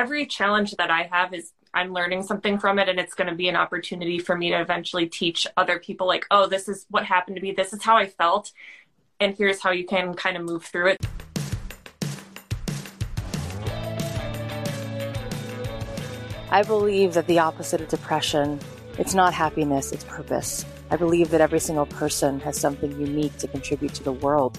every challenge that I have is I'm learning something from it and it's going to be an opportunity for me to eventually teach other people like, oh, this is what happened to me. This is how I felt. And here's how you can kind of move through it. I believe that the opposite of depression, it's not happiness, it's purpose. I believe that every single person has something unique to contribute to the world.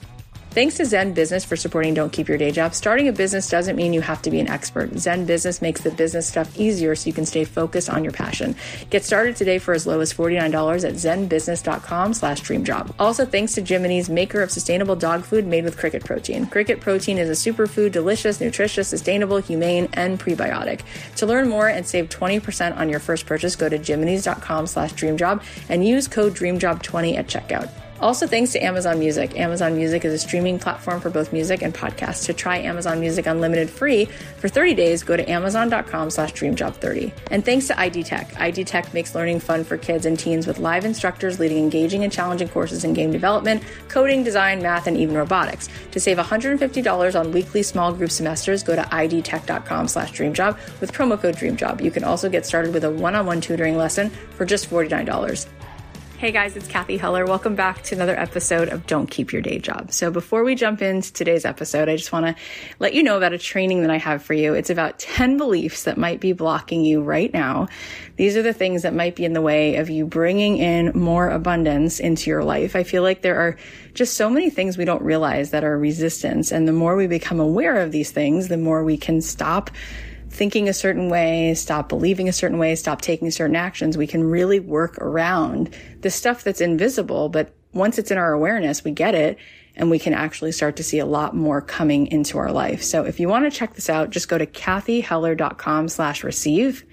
Thanks to ZenBusiness for supporting Don't Keep Your Day Job. Starting a business doesn't mean you have to be an expert. ZenBusiness makes the business stuff easier so you can stay focused on your passion. Get started today for as low as $49 at zenbusiness.com slash dreamjob. Also, thanks to Jiminy's, maker of sustainable dog food made with cricket protein. Cricket protein is a superfood, delicious, nutritious, sustainable, humane, and prebiotic. To learn more and save 20% on your first purchase, go to jiminys.com slash dreamjob and use code dreamjob20 at checkout. Also, thanks to Amazon Music. Amazon Music is a streaming platform for both music and podcasts. To try Amazon Music Unlimited free for 30 days, go to amazon.com slash dreamjob30. And thanks to ID Tech. ID Tech makes learning fun for kids and teens with live instructors leading engaging and challenging courses in game development, coding, design, math, and even robotics. To save $150 on weekly small group semesters, go to idtech.com slash dreamjob with promo code dreamjob. You can also get started with a one-on-one tutoring lesson for just $49. Hey guys, it's Cathy Heller. Welcome back to another episode of Don't Keep Your Day Job. So before we jump into today's episode, I just want to let you know about a training that I have for you. It's about 10 beliefs that might be blocking you right now. These are the things that might be in the way of you bringing in more abundance into your life. I feel like there are just so many things we don't realize that are resistance. And the more we become aware of these things, the more we can stop thinking a certain way, stop believing a certain way, stop taking certain actions, we can really work around the stuff that's invisible. But once it's in our awareness, we get it and we can actually start to see a lot more coming into our life. So if you want to check this out, just go to cathyheller.com slash receive.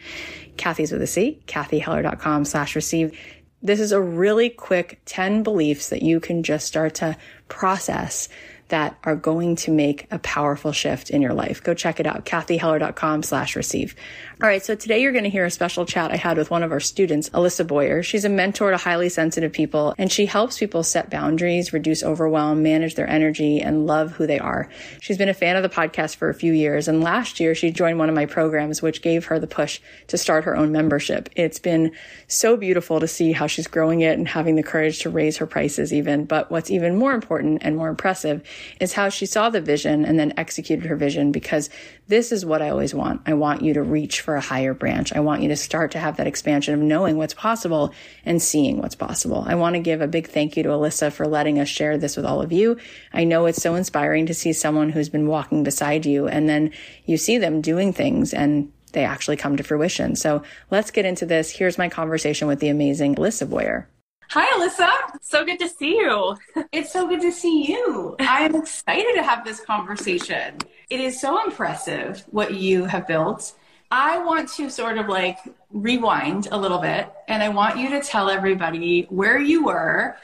Cathy's with a C, cathyheller.com slash receive. This is a really quick 10 beliefs that you can just start to process that are going to make a powerful shift in your life. Go check it out, cathyheller.com slash receive. All right. So today you're going to hear a special chat I had with one of our students, Alissa Boyer. She's a mentor to highly sensitive people and she helps people set boundaries, reduce overwhelm, manage their energy and love who they are. She's been a fan of the podcast for a few years. And last year she joined one of my programs, which gave her the push to start her own membership. It's been so beautiful to see how she's growing it and having the courage to raise her prices even. But what's even more important and more impressive is how she saw the vision and then executed her vision because this is what I always want. I want you to reach for a higher branch. I want you to start to have that expansion of knowing what's possible and seeing what's possible. I want to give a big thank you to Alissa for letting us share this with all of you. I know it's so inspiring to see someone who's been walking beside you and then you see them doing things and they actually come to fruition. So let's get into this. Here's my conversation with the amazing Alissa Boyer. Hi, Alissa. So good to see you. it's so good to see you. I'm excited to have this conversation. It is so impressive what you have built. I want to sort of like rewind a little bit and I want you to tell everybody where you were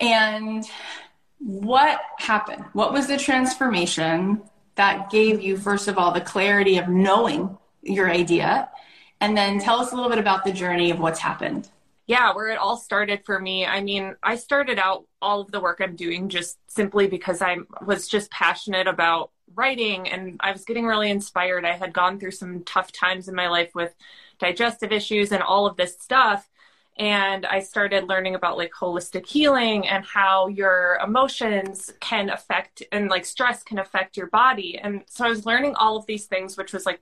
and what happened. What was the transformation that gave you, first of all, the clarity of knowing your idea? And then tell us a little bit about the journey of what's happened yeah, where it all started for me. I mean, I started out all of the work I'm doing just simply because I was just passionate about writing and I was getting really inspired. I had gone through some tough times in my life with digestive issues and all of this stuff. And I started learning about like holistic healing and how your emotions can affect and like stress can affect your body. And so I was learning all of these things, which was like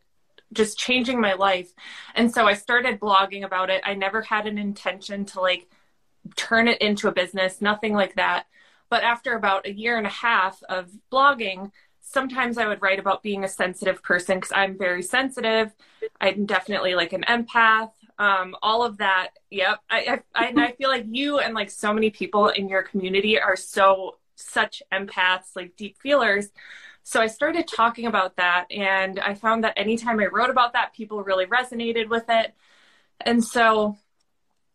just changing my life. And so I started blogging about it. I never had an intention to like turn it into a business, nothing like that. But after about a year and a half of blogging, sometimes I would write about being a sensitive person because I'm very sensitive. I'm definitely like an empath. Um, all of that. Yep. I, I, I feel like you and like so many people in your community are so such empaths, like deep feelers. So I started talking about that, and I found that anytime I wrote about that, people really resonated with it. And so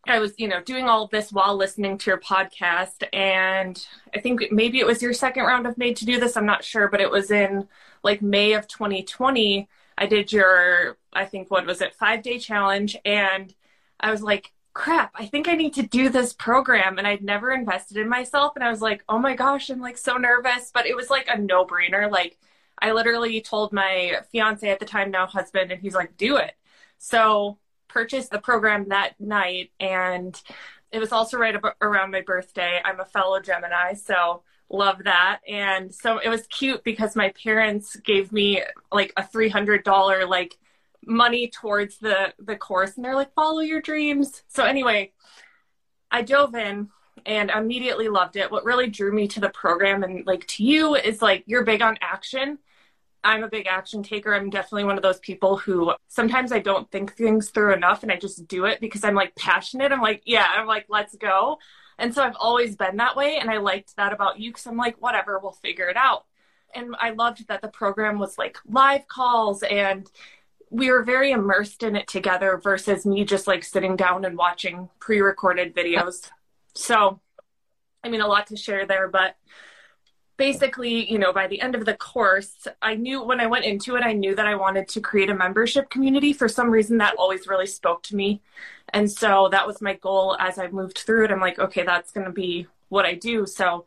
I was, you know, doing all this while listening to your podcast. And I think maybe it was your second round of Made to Do This. I'm not sure, but it was in like May of 2020. I did your, I think, what was it, five day challenge. And I was like, crap, I think I need to do this program. And I'd never invested in myself. And I was like, oh my gosh, I'm like so nervous. But it was like a no brainer. Like, I literally told my fiance at the time, now husband, and he's like, do it. So, purchased the program that night. And it was also right ab- around my birthday. I'm a fellow Gemini. So, love that. And so it was cute because my parents gave me like a $300 like money towards the the course and they're like follow your dreams so anyway i dove in and immediately loved it what really drew me to the program and like to you is like you're big on action i'm a big action taker. I'm definitely one of those people who sometimes i don't think things through enough and i just do it because i'm like passionate. I'm like yeah i'm like let's go. And so i've always been that way and i liked that about you because i'm like whatever we'll figure it out. And i loved that the program was like live calls and we were very immersed in it together versus me just like sitting down and watching pre-recorded videos. So, I mean, a lot to share there, but basically, you know, by the end of the course, I knew when I went into it, I knew that I wanted to create a membership community. For some reason, that always really spoke to me. And so that was my goal as I moved through it. I'm like, okay, that's going to be what I do. So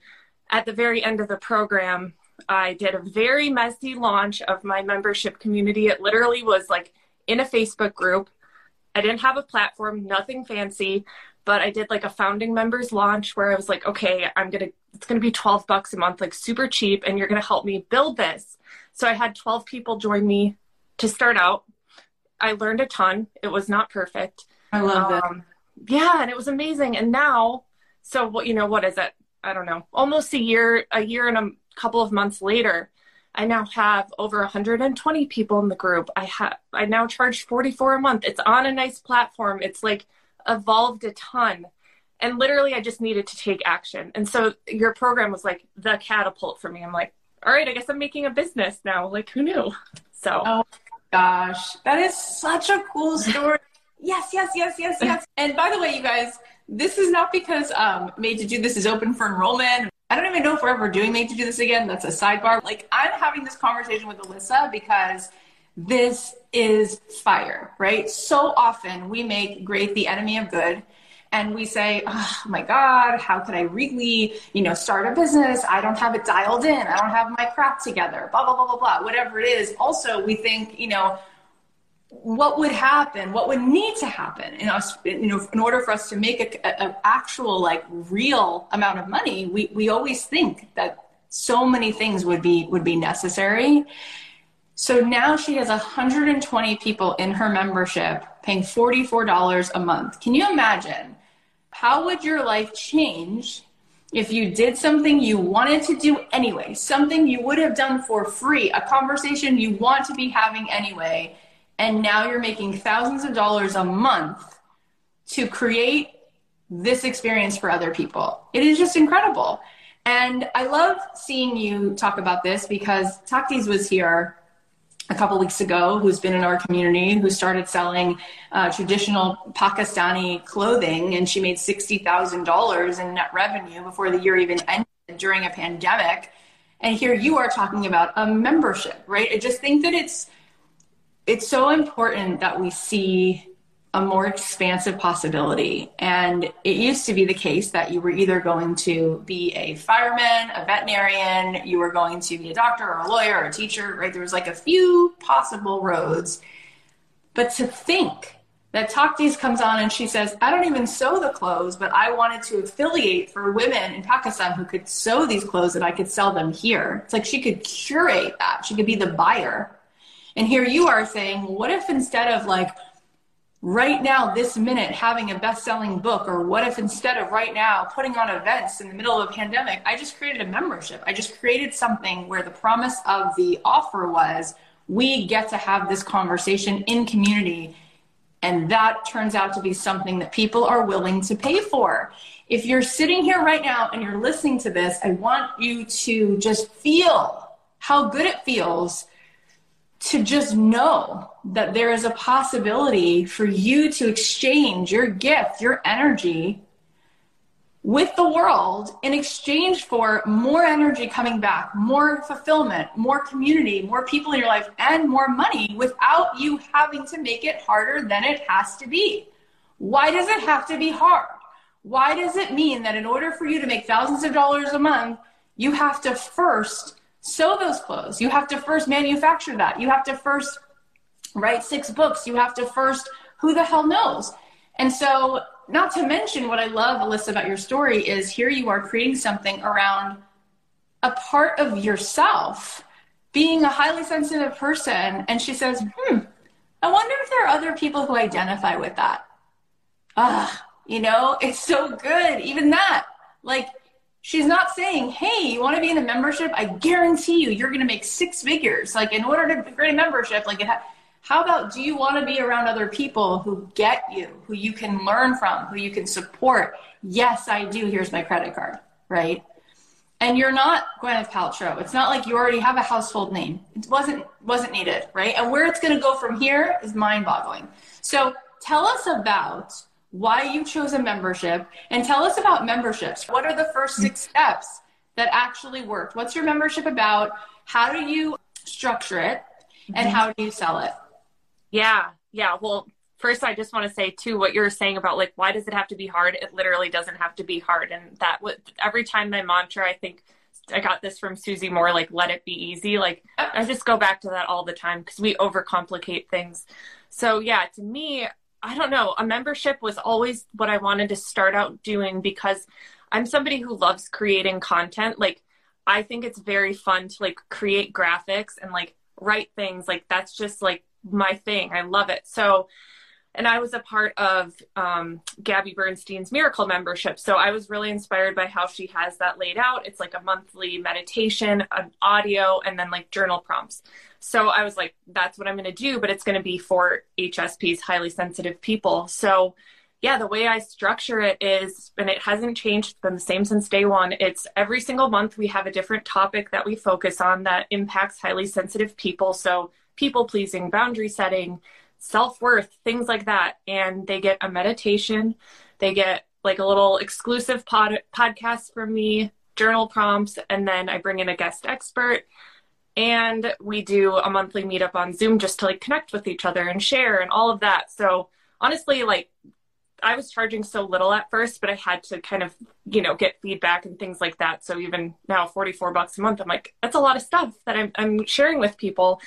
at the very end of the program, I did a very messy launch of my membership community. It literally was like in a Facebook group. I didn't have a platform, nothing fancy, but I did like a founding members launch where I was like, okay, I'm going to, it's going to be 12 bucks a month, like super cheap, and you're going to help me build this. So I had 12 people join me to start out. I learned a ton. It was not perfect. I love um, it. Yeah, and it was amazing. And now, so what, you know, what is it? I don't know, almost a year, a year and a couple of months later, I now have over 120 people in the group. I have I now charge 44 a month. It's on a nice platform. It's like evolved a ton. And literally I just needed to take action. And so your program was like the catapult for me. I'm like, all right, I guess I'm making a business now. Like who knew? So Oh gosh. That is such a cool story. yes, yes, yes, yes, yes. And by the way, you guys, this is not because um, Made to Do This is open for enrollment. I don't even know if we're ever doing Made to Do This again. That's a sidebar. Like, I'm having this conversation with Alissa because this is fire, right? So often we make great the enemy of good and we say, oh my God, how could I really, you know, start a business? I don't have it dialed in. I don't have my crap together, blah, blah, blah, blah, blah, whatever it is. Also, we think, you know, what would happen what would need to happen in us you know in order for us to make an actual like real amount of money we we always think that so many things would be would be necessary so now she has 120 people in her membership paying $44 a month can you imagine how would your life change if you did something you wanted to do anyway something you would have done for free a conversation you want to be having anyway and now you're making thousands of dollars a month to create this experience for other people. It is just incredible. And I love seeing you talk about this because Taktis was here a couple weeks ago, who's been in our community, who started selling uh, traditional Pakistani clothing, and she made $60,000 in net revenue before the year even ended during a pandemic. And here you are talking about a membership, right? I just think that it's it's so important that we see a more expansive possibility. And it used to be the case that you were either going to be a fireman, a veterinarian, you were going to be a doctor or a lawyer or a teacher, right? There was like a few possible roads. But to think that Taktis comes on and she says, I don't even sew the clothes, but I wanted to affiliate for women in Pakistan who could sew these clothes and I could sell them here. It's like she could curate that. She could be the buyer And here you are saying, what if instead of like right now, this minute, having a best selling book, or what if instead of right now putting on events in the middle of a pandemic, I just created a membership? I just created something where the promise of the offer was we get to have this conversation in community. And that turns out to be something that people are willing to pay for. If you're sitting here right now and you're listening to this, I want you to just feel how good it feels to just know that there is a possibility for you to exchange your gift, your energy with the world in exchange for more energy coming back, more fulfillment, more community, more people in your life, and more money without you having to make it harder than it has to be. Why does it have to be hard? Why does it mean that in order for you to make thousands of dollars a month, you have to first sew those clothes? You have to first manufacture that. You have to first write six books. You have to first, who the hell knows? And so, not to mention what I love, Alissa, about your story is here you are creating something around a part of yourself being a highly sensitive person. And she says, hmm, I wonder if there are other people who identify with that. Ah, you know, it's so good. Even that, like, she's not saying, hey, you want to be in a membership? I guarantee you, you're going to make six figures. Like, in order to create a membership, like, ha- how about do you want to be around other people who get you, who you can learn from, who you can support? Yes, I do. Here's my credit card, right? And you're not Gwyneth Paltrow. It's not like you already have a household name. It wasn't wasn't needed, right? And where it's going to go from here is mind-boggling. So tell us about why you chose a membership, and tell us about memberships. What are the first six steps that actually worked? What's your membership about? How do you structure it? And mm-hmm. how do you sell it? Yeah, yeah. Well, first, I just want to say too what you're saying about like why does it have to be hard? It literally doesn't have to be hard, and that would every time my mantra, I think I got this from Susie Moore, like let it be easy. Like I just go back to that all the time because we overcomplicate things. So yeah, to me, I don't know. A membership was always what I wanted to start out doing because I'm somebody who loves creating content. Like, I think it's very fun to like create graphics and like write things. Like, that's just like my thing. I love it. So, and I was a part of um, Gabby Bernstein's Miracle membership. So I was really inspired by how she has that laid out. It's like a monthly meditation, an audio, and then like journal prompts. So I was like, that's what I'm going to do, but it's going to be for HSPs, highly sensitive people. So yeah, the way I structure it is, and it hasn't changed, been the same since day one. It's every single month we have a different topic that we focus on that impacts highly sensitive people. So people pleasing, boundary setting, self worth, things like that. And they get a meditation, they get like a little exclusive pod- podcast from me, journal prompts, and then I bring in a guest expert. And we do a monthly meetup on zoom just to like connect with each other and share and all of that. So honestly like i was charging so little at first but i had to kind of you know get feedback and things like that. So even now 44 bucks a month i'm like that's a lot of stuff that i'm, I'm sharing with people.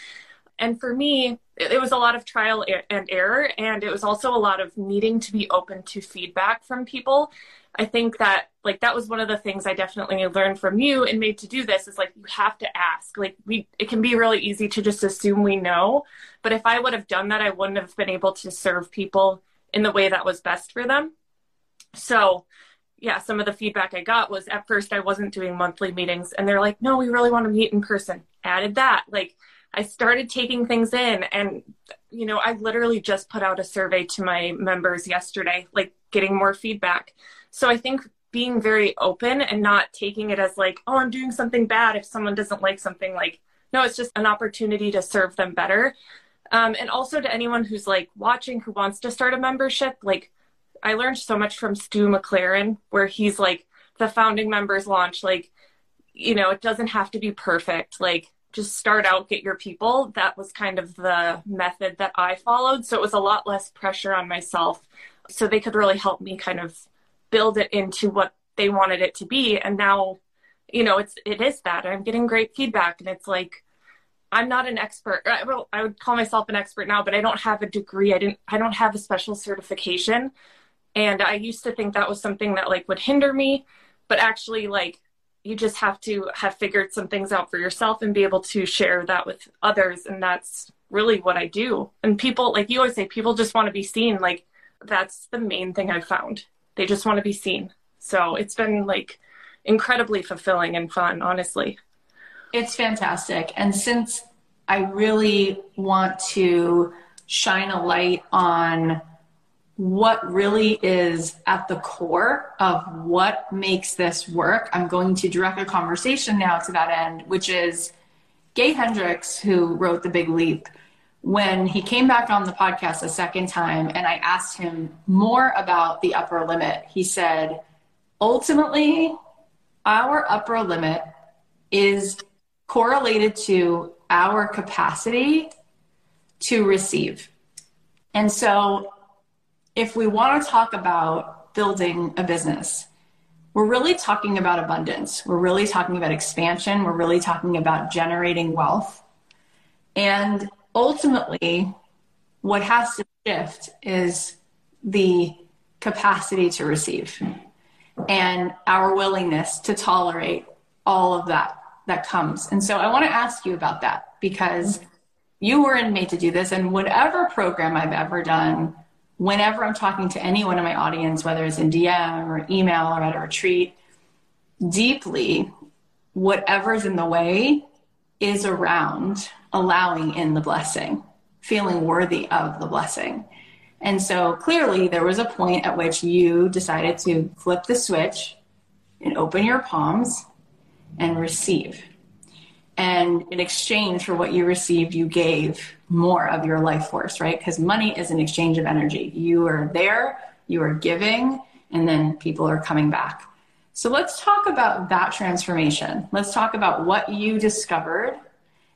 And for me it, was a lot of trial and error and it was also a lot of needing to be open to feedback from people I think that like that was one of the things I definitely learned from you and made to do this is like you have to ask. Like we it can be really easy to just assume we know, but if I would have done that I wouldn't have been able to serve people in the way that was best for them. So, yeah, some of the feedback I got was at first I wasn't doing monthly meetings and they're like, "No, we really want to meet in person." Added that. Like I started taking things in and you know, I literally just put out a survey to my members yesterday, like getting more feedback so I think being very open and not taking it as like, oh, I'm doing something bad if someone doesn't like something. Like, no, it's just an opportunity to serve them better. Um, and also to anyone who's like watching who wants to start a membership, like I learned so much from Stu McLaren, where he's like the founding members launch, like, you know, it doesn't have to be perfect. Like, just start out, get your people. That was kind of the method that I followed. So it was a lot less pressure on myself. So they could really help me kind of build it into what they wanted it to be and now you know it's it is that i'm getting great feedback and it's like i'm not an expert I, well, I would call myself an expert now but i don't have a degree i didn't i don't have a special certification and i used to think that was something that like would hinder me but actually like you just have to have figured some things out for yourself and be able to share that with others. And that's really what I do. And people, like you always say, people just want to be seen. Like that's the main thing I've found. They just want to be seen. So it's been like incredibly fulfilling and fun, honestly. It's fantastic. And since I really want to shine a light on what really is at the core of what makes this work, I'm going to direct a conversation now to that end, which is Gay Hendricks, who wrote The Big Leap. When he came back on the podcast a second time and I asked him more about the upper limit, he said, ultimately, our upper limit is correlated to our capacity to receive. And so, if we want to talk about building a business, we're really talking about abundance. We're really talking about expansion. We're really talking about generating wealth. And ultimately, what has to shift is the capacity to receive and our willingness to tolerate all of that that comes. And so I want to ask you about that because you weren't made to do this. And whatever program I've ever done, whenever I'm talking to anyone in my audience, whether it's in DM or email or at a retreat, deeply, whatever's in the way is around allowing in the blessing, feeling worthy of the blessing. And so clearly, there was a point at which you decided to flip the switch and open your palms and receive. And in exchange for what you received, you gave more of your life force, right? Because money is an exchange of energy. You are there, you are giving, and then people are coming back. So let's talk about that transformation. Let's talk about what you discovered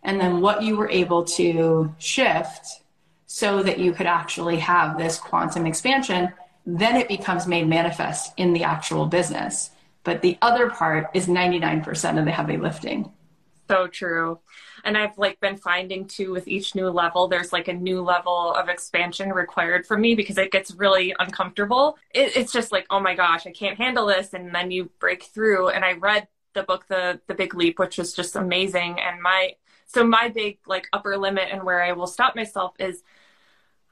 and then what you were able to shift so that you could actually have this quantum expansion. Then it becomes made manifest in the actual business. But the other part is 99% of the heavy lifting. So true. And I've like been finding too with each new level, there's like a new level of expansion required for me because it gets really uncomfortable. It, it's just like, oh my gosh, I can't handle this. And then you break through. And I read the book, the the Big Leap, which was just amazing. And my so my big like upper limit and where I will stop myself is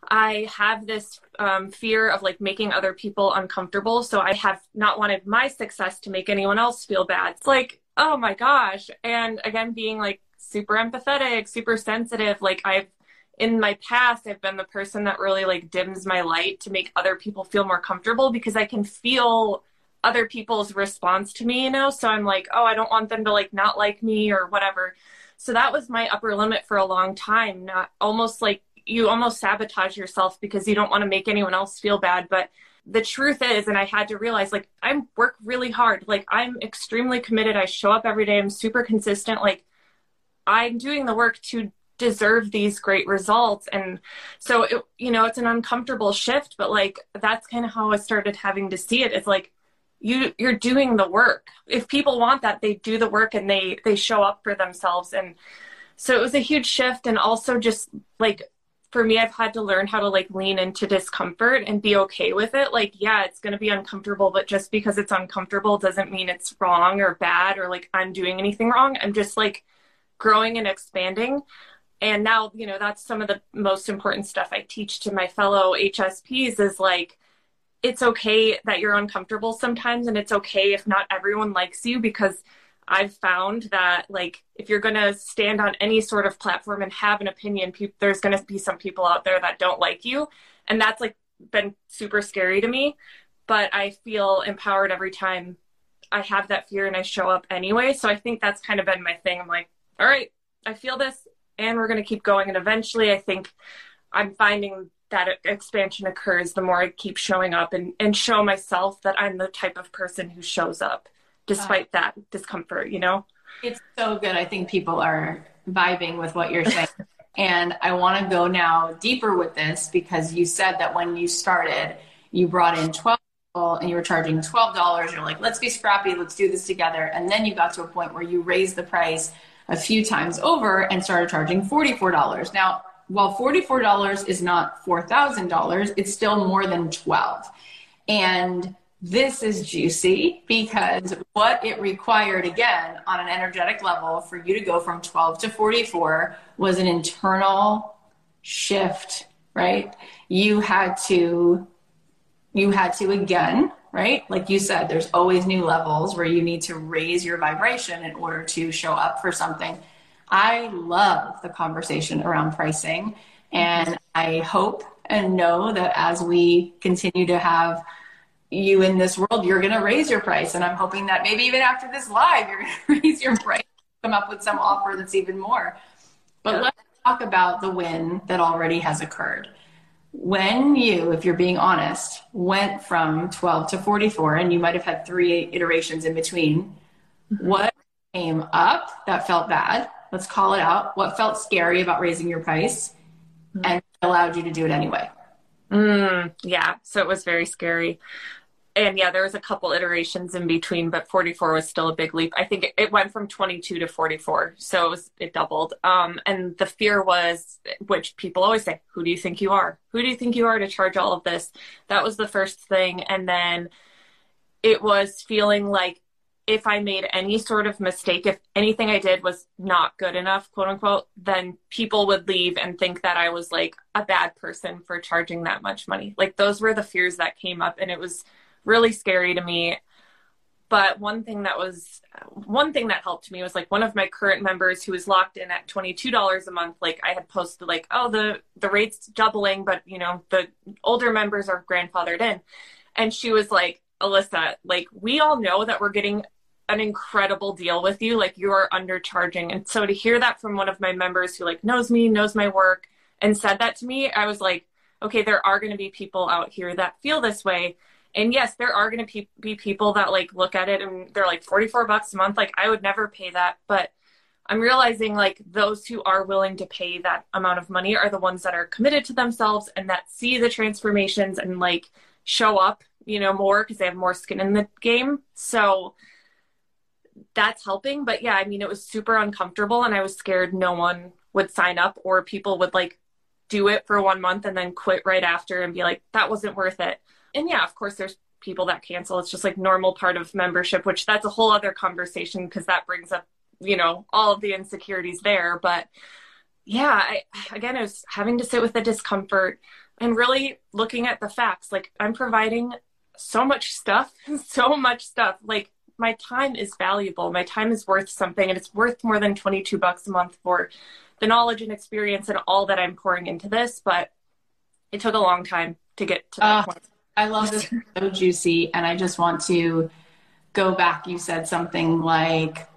I have this um, fear of like making other people uncomfortable. So I have not wanted my success to make anyone else feel bad. It's like, oh my gosh. And again, being like super empathetic, super sensitive, like I've, in my past, I've been the person that really like dims my light to make other people feel more comfortable because I can feel other people's response to me, you know? So I'm like, oh, I don't want them to like not like me or whatever. So that was my upper limit for a long time, not almost like you almost sabotage yourself because you don't want to make anyone else feel bad. But the truth is, and I had to realize, like, I work really hard. Like, I'm extremely committed. I show up every day. I'm super consistent. Like, I'm doing the work to deserve these great results. And so, it, you know, it's an uncomfortable shift, but like, that's kind of how I started having to see it. It's like, you you're doing the work if people want that they do the work and they they show up for themselves and so it was a huge shift and also just like for me, I've had to learn how to like lean into discomfort and be okay with it. Like, yeah, it's going to be uncomfortable, but just because it's uncomfortable doesn't mean it's wrong or bad or like I'm doing anything wrong. I'm just like growing and expanding. And now, you know, that's some of the most important stuff I teach to my fellow HSPs is like, it's okay that you're uncomfortable sometimes, and it's okay if not everyone likes you because I've found that like if you're going to stand on any sort of platform and have an opinion, pe- there's going to be some people out there that don't like you, and that's like been super scary to me. But I feel empowered every time I have that fear and I show up anyway. So I think that's kind of been my thing. I'm like, all right, I feel this, and we're going to keep going. And eventually, I think I'm finding that expansion occurs the more I keep showing up and, and show myself that I'm the type of person who shows up despite uh, that discomfort, you know? It's so good. I think people are vibing with what you're saying. and I want to go now deeper with this because you said that when you started, you brought in 12 people and you were charging $12. You're like, let's be scrappy, let's do this together. And then you got to a point where you raised the price a few times over and started charging $44. Now, while $44 is not $4,000, it's still more than 12. And this is juicy because what it required again on an energetic level for you to go from 12 to 44 was an internal shift right? You had to you had to again right? Like you said there's always new levels where you need to raise your vibration in order to show up for something. I love the conversation around pricing and i hope and know that as we continue to have you in this world, you're going to raise your price. And I'm hoping that maybe even after this live, you're going to raise your price, come up with some offer that's even more. But yeah. let's talk about the win that already has occurred. When you, if you're being honest, went from 12 to 44, and you might have had three iterations in between, mm-hmm. what came up that felt bad? Let's call it out. What felt scary about raising your price mm-hmm. and allowed you to do it anyway? Mm, yeah, so it was very scary and yeah, there was a couple iterations in between, but 44 was still a big leap. I think it, went from 22 to 44, so it, was, it doubled. Um, and the fear was, which people always say, "Who do you think you are? Who do you think you are to charge all of this?" That was the first thing, and then it was feeling like if I made any sort of mistake, if anything I did was not good enough, quote unquote, then people would leave and think that I was like a bad person for charging that much money. Like those were the fears that came up, and it was really scary to me. But one thing that was one thing that helped me was like one of my current members who was locked in at twenty two dollars a month. Like I had posted like, oh the the rates doubling, but you know the older members are grandfathered in, and she was like, Alissa, like we all know that we're getting an incredible deal with you. Like you are undercharging, and so to hear that from one of my members who like knows me, knows my work, and said that to me, I was like, okay, there are going to be people out here that feel this way and yes there are going to pe- be people that like look at it and they're like 44 bucks a month like i would never pay that. But i'm realizing like those who are willing to pay that amount of money are the ones that are committed to themselves and that see the transformations and like show up you know more because they have more skin in the game. So that's helping. But yeah i mean it was super uncomfortable and i was scared no one would sign up or people would like do it for one month and then quit right after and be like that wasn't worth it and yeah, of course, there's people that cancel. It's just like normal part of membership, which that's a whole other conversation because that brings up, you know, all of the insecurities there. But yeah, I, again, I was having to sit with the discomfort and really looking at the facts. Like I'm providing so much stuff, so much stuff. Like my time is valuable. My time is worth something and it's worth more than 22 bucks a month for the knowledge and experience and all that I'm pouring into this. But it took a long time to get to that uh, point. I love this so juicy, and I just want to go back. You said something like,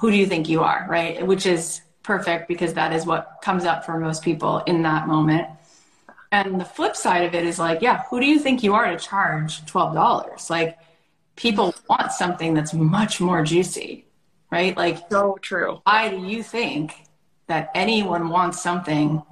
"Who do you think you are?" Right, which is perfect because that is what comes up for most people in that moment. And the flip side of it is like, yeah, who do you think you are to charge twelve dollars? Like, people want something that's much more juicy, right? Like, so true. Why do you think that anyone wants something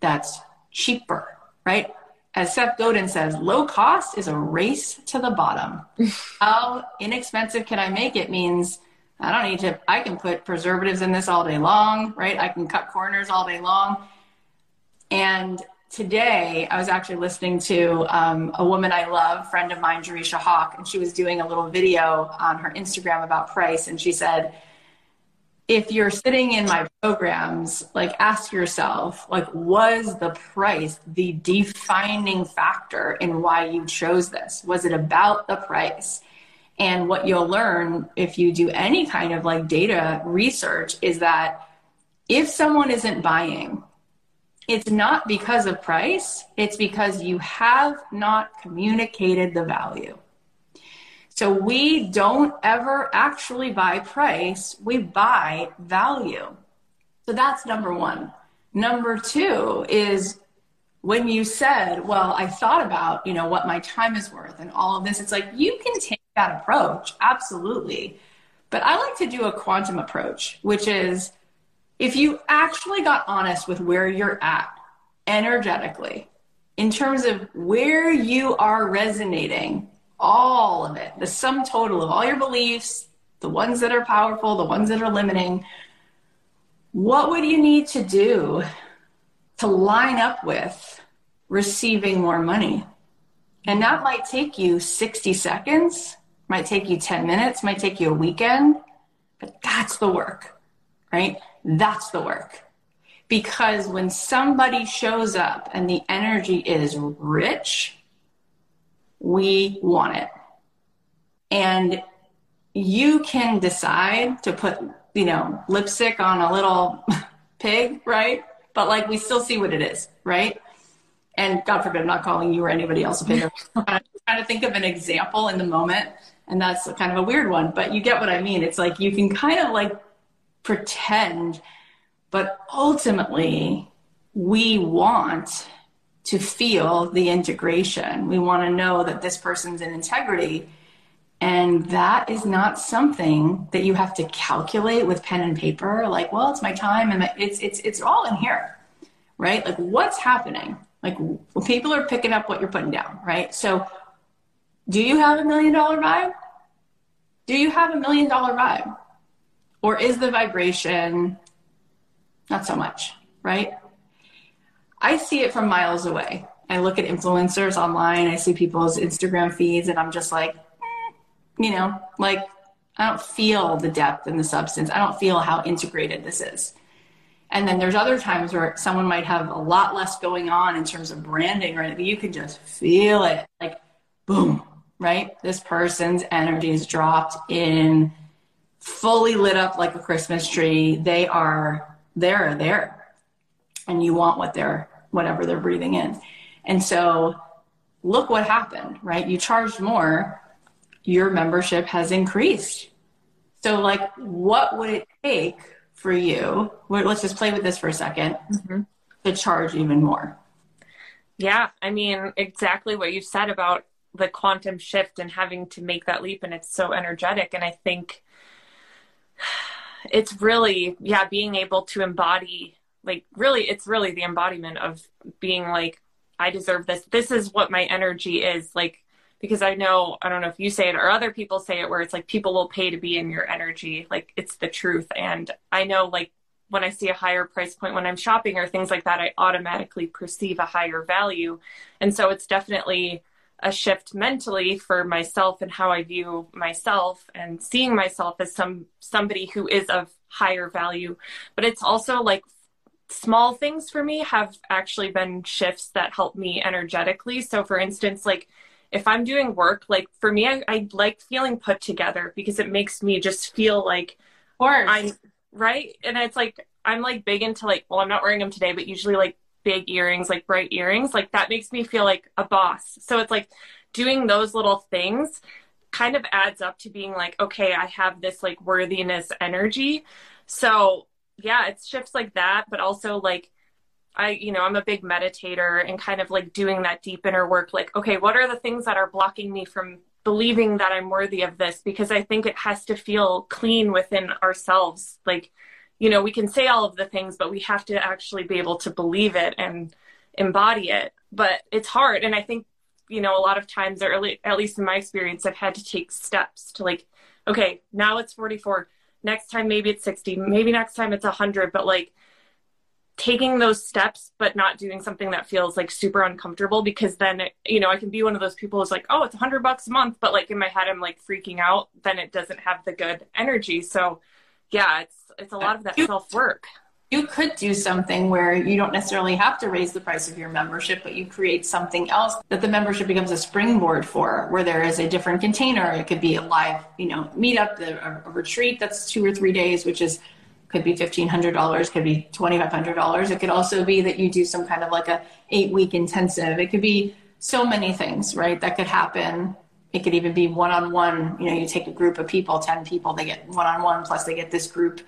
that's cheaper, right? As Seth Godin says, low cost is a race to the bottom. How inexpensive can I make it means I don't need to, I can put preservatives in this all day long, right? I can cut corners all day long. And today I was actually listening to um, a woman I love, friend of mine, Jerisha Hawk, and she was doing a little video on her Instagram about price. And she said, if you're sitting in my programs, like ask yourself, like, was the price the defining factor in why you chose this? Was it about the price? And what you'll learn if you do any kind of like data research is that if someone isn't buying, it's not because of price, it's because you have not communicated the value. So we don't ever actually buy price, we buy value. So that's number one. Number two is when you said, well, I thought about, you know, what my time is worth and all of this, it's like you can take that approach, absolutely. But I like to do a quantum approach, which is if you actually got honest with where you're at energetically, in terms of where you are resonating all of it, the sum total of all your beliefs, the ones that are powerful, the ones that are limiting. What would you need to do to line up with receiving more money? And that might take you 60 seconds, might take you 10 minutes, might take you a weekend, but that's the work, right? That's the work. Because when somebody shows up and the energy is rich, we want it. And you can decide to put, you know, lipstick on a little pig, right? But like we still see what it is, right? And God forbid, I'm not calling you or anybody else a pig. I'm trying to think of an example in the moment, and that's kind of a weird one, but you get what I mean. It's like you can kind of like pretend, but ultimately, we want to feel the integration. We want to know that this person's in integrity. And that is not something that you have to calculate with pen and paper. Like, well, it's my time, and it's it's it's all in here, right? Like, what's happening? Like, people are picking up what you're putting down, right? So, do you have a million dollar vibe? Do you have a million dollar vibe, or is the vibration not so much, right? I see it from miles away. I look at influencers online. I see people's Instagram feeds, and I'm just like, eh, you know, like I don't feel the depth and the substance. I don't feel how integrated this is. And then there's other times where someone might have a lot less going on in terms of branding right? anything. You can just feel it like boom, right? This person's energy is dropped in, fully lit up like a Christmas tree. They are there, there. And you want what they're, whatever they're breathing in. And so look what happened, right? You charged more your membership has increased. So, like, what would it take for you? Let's just play with this for a 2nd mm-hmm. to charge even more. Yeah, I mean, exactly what you said about the quantum shift and having to make that leap, and it's so energetic. And I think it's really, yeah, being able to embody, like, really, it's really the embodiment of being like, I deserve this. This is what my energy is. Like, because I know, I don't know if you say it or other people say it, where it's like people will pay to be in your energy. Like it's the truth. And I know, like, when I see a higher price point when I'm shopping or things like that, I automatically perceive a higher value. And so it's definitely a shift mentally for myself and how I view myself and seeing myself as some somebody who is of higher value. But it's also like small things for me have actually been shifts that help me energetically. So for instance, like if I'm doing work, like for me, I, I like feeling put together because it makes me just feel like I'm right. And it's like, I'm like big into like, well, I'm not wearing them today, but usually like big earrings, like bright earrings, like that makes me feel like a boss. So it's like doing those little things kind of adds up to being like, okay, I have this like worthiness energy. So yeah, it's shifts like that, but also like I, you know, I'm a big meditator and kind of like doing that deep inner work. Like, okay, what are the things that are blocking me from believing that I'm worthy of this? Because I think it has to feel clean within ourselves. Like, you know, we can say all of the things, but we have to actually be able to believe it and embody it. But it's hard. And I think, you know, a lot of times, or at least in my experience, I've had to take steps to like, okay, now it's 44. Next time, maybe it's 60. Maybe next time it's 100. But like, taking those steps but not doing something that feels like super uncomfortable because then it, you know i can be one of those people who's like oh it's 100 bucks a month but like in my head i'm like freaking out then it doesn't have the good energy so yeah it's it's a lot of that self work you could do something where you don't necessarily have to raise the price of your membership but you create something else that the membership becomes a springboard for where there is a different container. It could be a live you know meetup a, a retreat that's two or three days which is could be $1500 could be $2500 it could also be that you do some kind of like a eight week intensive. It could be so many things right that could happen. It could even be one-on-one you know you take a group of people 10 people they get one-on-one plus they get this group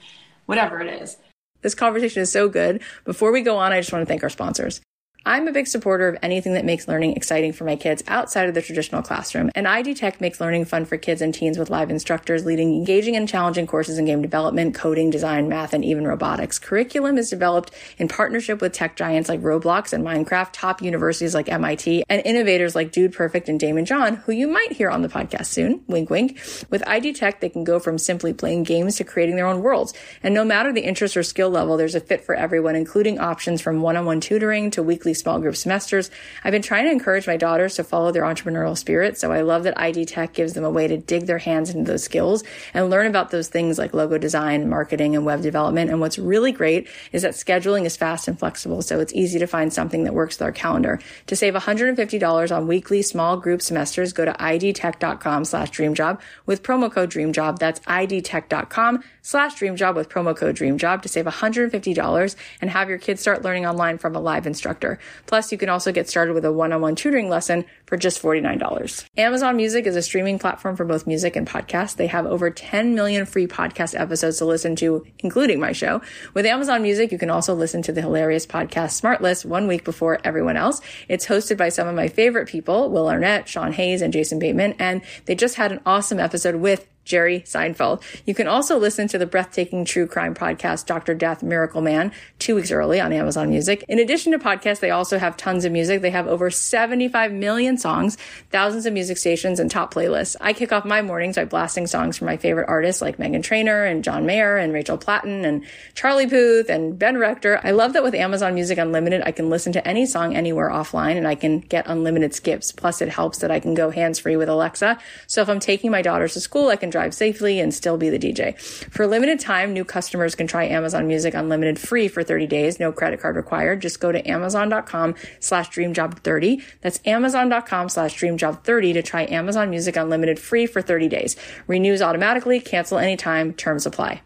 whatever it is this conversation is so good. Before we go on i just want to thank our sponsors I'm a big supporter of anything that makes learning exciting for my kids outside of the traditional classroom, and ID Tech makes learning fun for kids and teens with live instructors leading engaging and challenging courses in game development, coding, design, math, and even robotics. Curriculum is developed in partnership with tech giants like Roblox and Minecraft, top universities like MIT, and innovators like Dude Perfect and Daymond John, who you might hear on the podcast soon. Wink, wink. With ID Tech, they can go from simply playing games to creating their own worlds. And no matter the interest or skill level, there's a fit for everyone, including options from one-on-one tutoring to weekly weekly small group semesters. I've been trying to encourage my daughters to follow their entrepreneurial spirit. So I love that ID Tech gives them a way to dig their hands into those skills and learn about those things like logo design, marketing, and web development. And what's really great is that scheduling is fast and flexible. So it's easy to find something that works with our calendar. To save $150 on weekly small group semesters, go to idtech.com slash dreamjob with promo code dreamjob. That's idtech.com slash dreamjob with promo code dreamjob to save $150 and have your kids start learning online from a live instructor. Plus, you can also get started with a one-on-one tutoring lesson for just $49. Amazon Music is a streaming platform for both music and podcasts. They have over 10 million free podcast episodes to listen to, including my show. With Amazon Music, you can also listen to the hilarious podcast SmartLess one week before everyone else. It's hosted by some of my favorite people, Will Arnett, Sean Hayes, and Jason Bateman, and they just had an awesome episode with Jerry Seinfeld. You can also listen to the breathtaking true crime podcast, Dr. Death Miracle Man, two weeks early on Amazon Music. In addition to podcasts, they also have tons of music. They have over 75 million songs, thousands of music stations, and top playlists. I kick off my mornings by blasting songs from my favorite artists like Meghan Trainor and John Mayer and Rachel Platten and Charlie Puth and Ben Rector. I love that with Amazon Music Unlimited, I can listen to any song anywhere offline and I can get unlimited skips. Plus, it helps that I can go hands free with Alexa. So if I'm taking my daughters to school, I can drive drive safely and still be the DJ. For a limited time, new customers can try Amazon Music Unlimited free for 30 days, no credit card required. Just go to amazon.com slash dreamjob30. That's amazon.com slash dreamjob30 to try Amazon Music Unlimited free for 30 days. Renews automatically, cancel anytime, terms apply.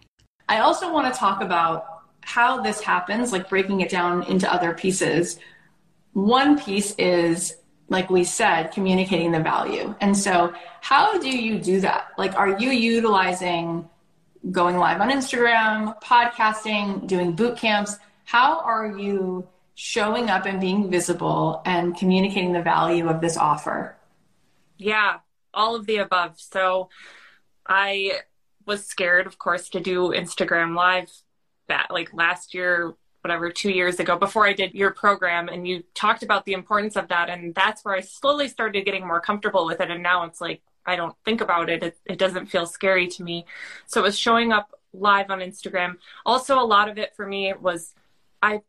I also want to talk about how this happens, like breaking it down into other pieces. One piece is like we said, communicating the value. And so, how do you do that? Like, are you utilizing going live on Instagram, podcasting, doing boot camps? How are you showing up and being visible and communicating the value of this offer? Yeah, all of the above. So, I was scared, of course, to do Instagram live that like last year whatever two years ago before I did your program and you talked about the importance of that and that's where I slowly started getting more comfortable with it and now it's like I don't think about it. It, it doesn't feel scary to me. So it was showing up live on Instagram. Also a lot of it for me was I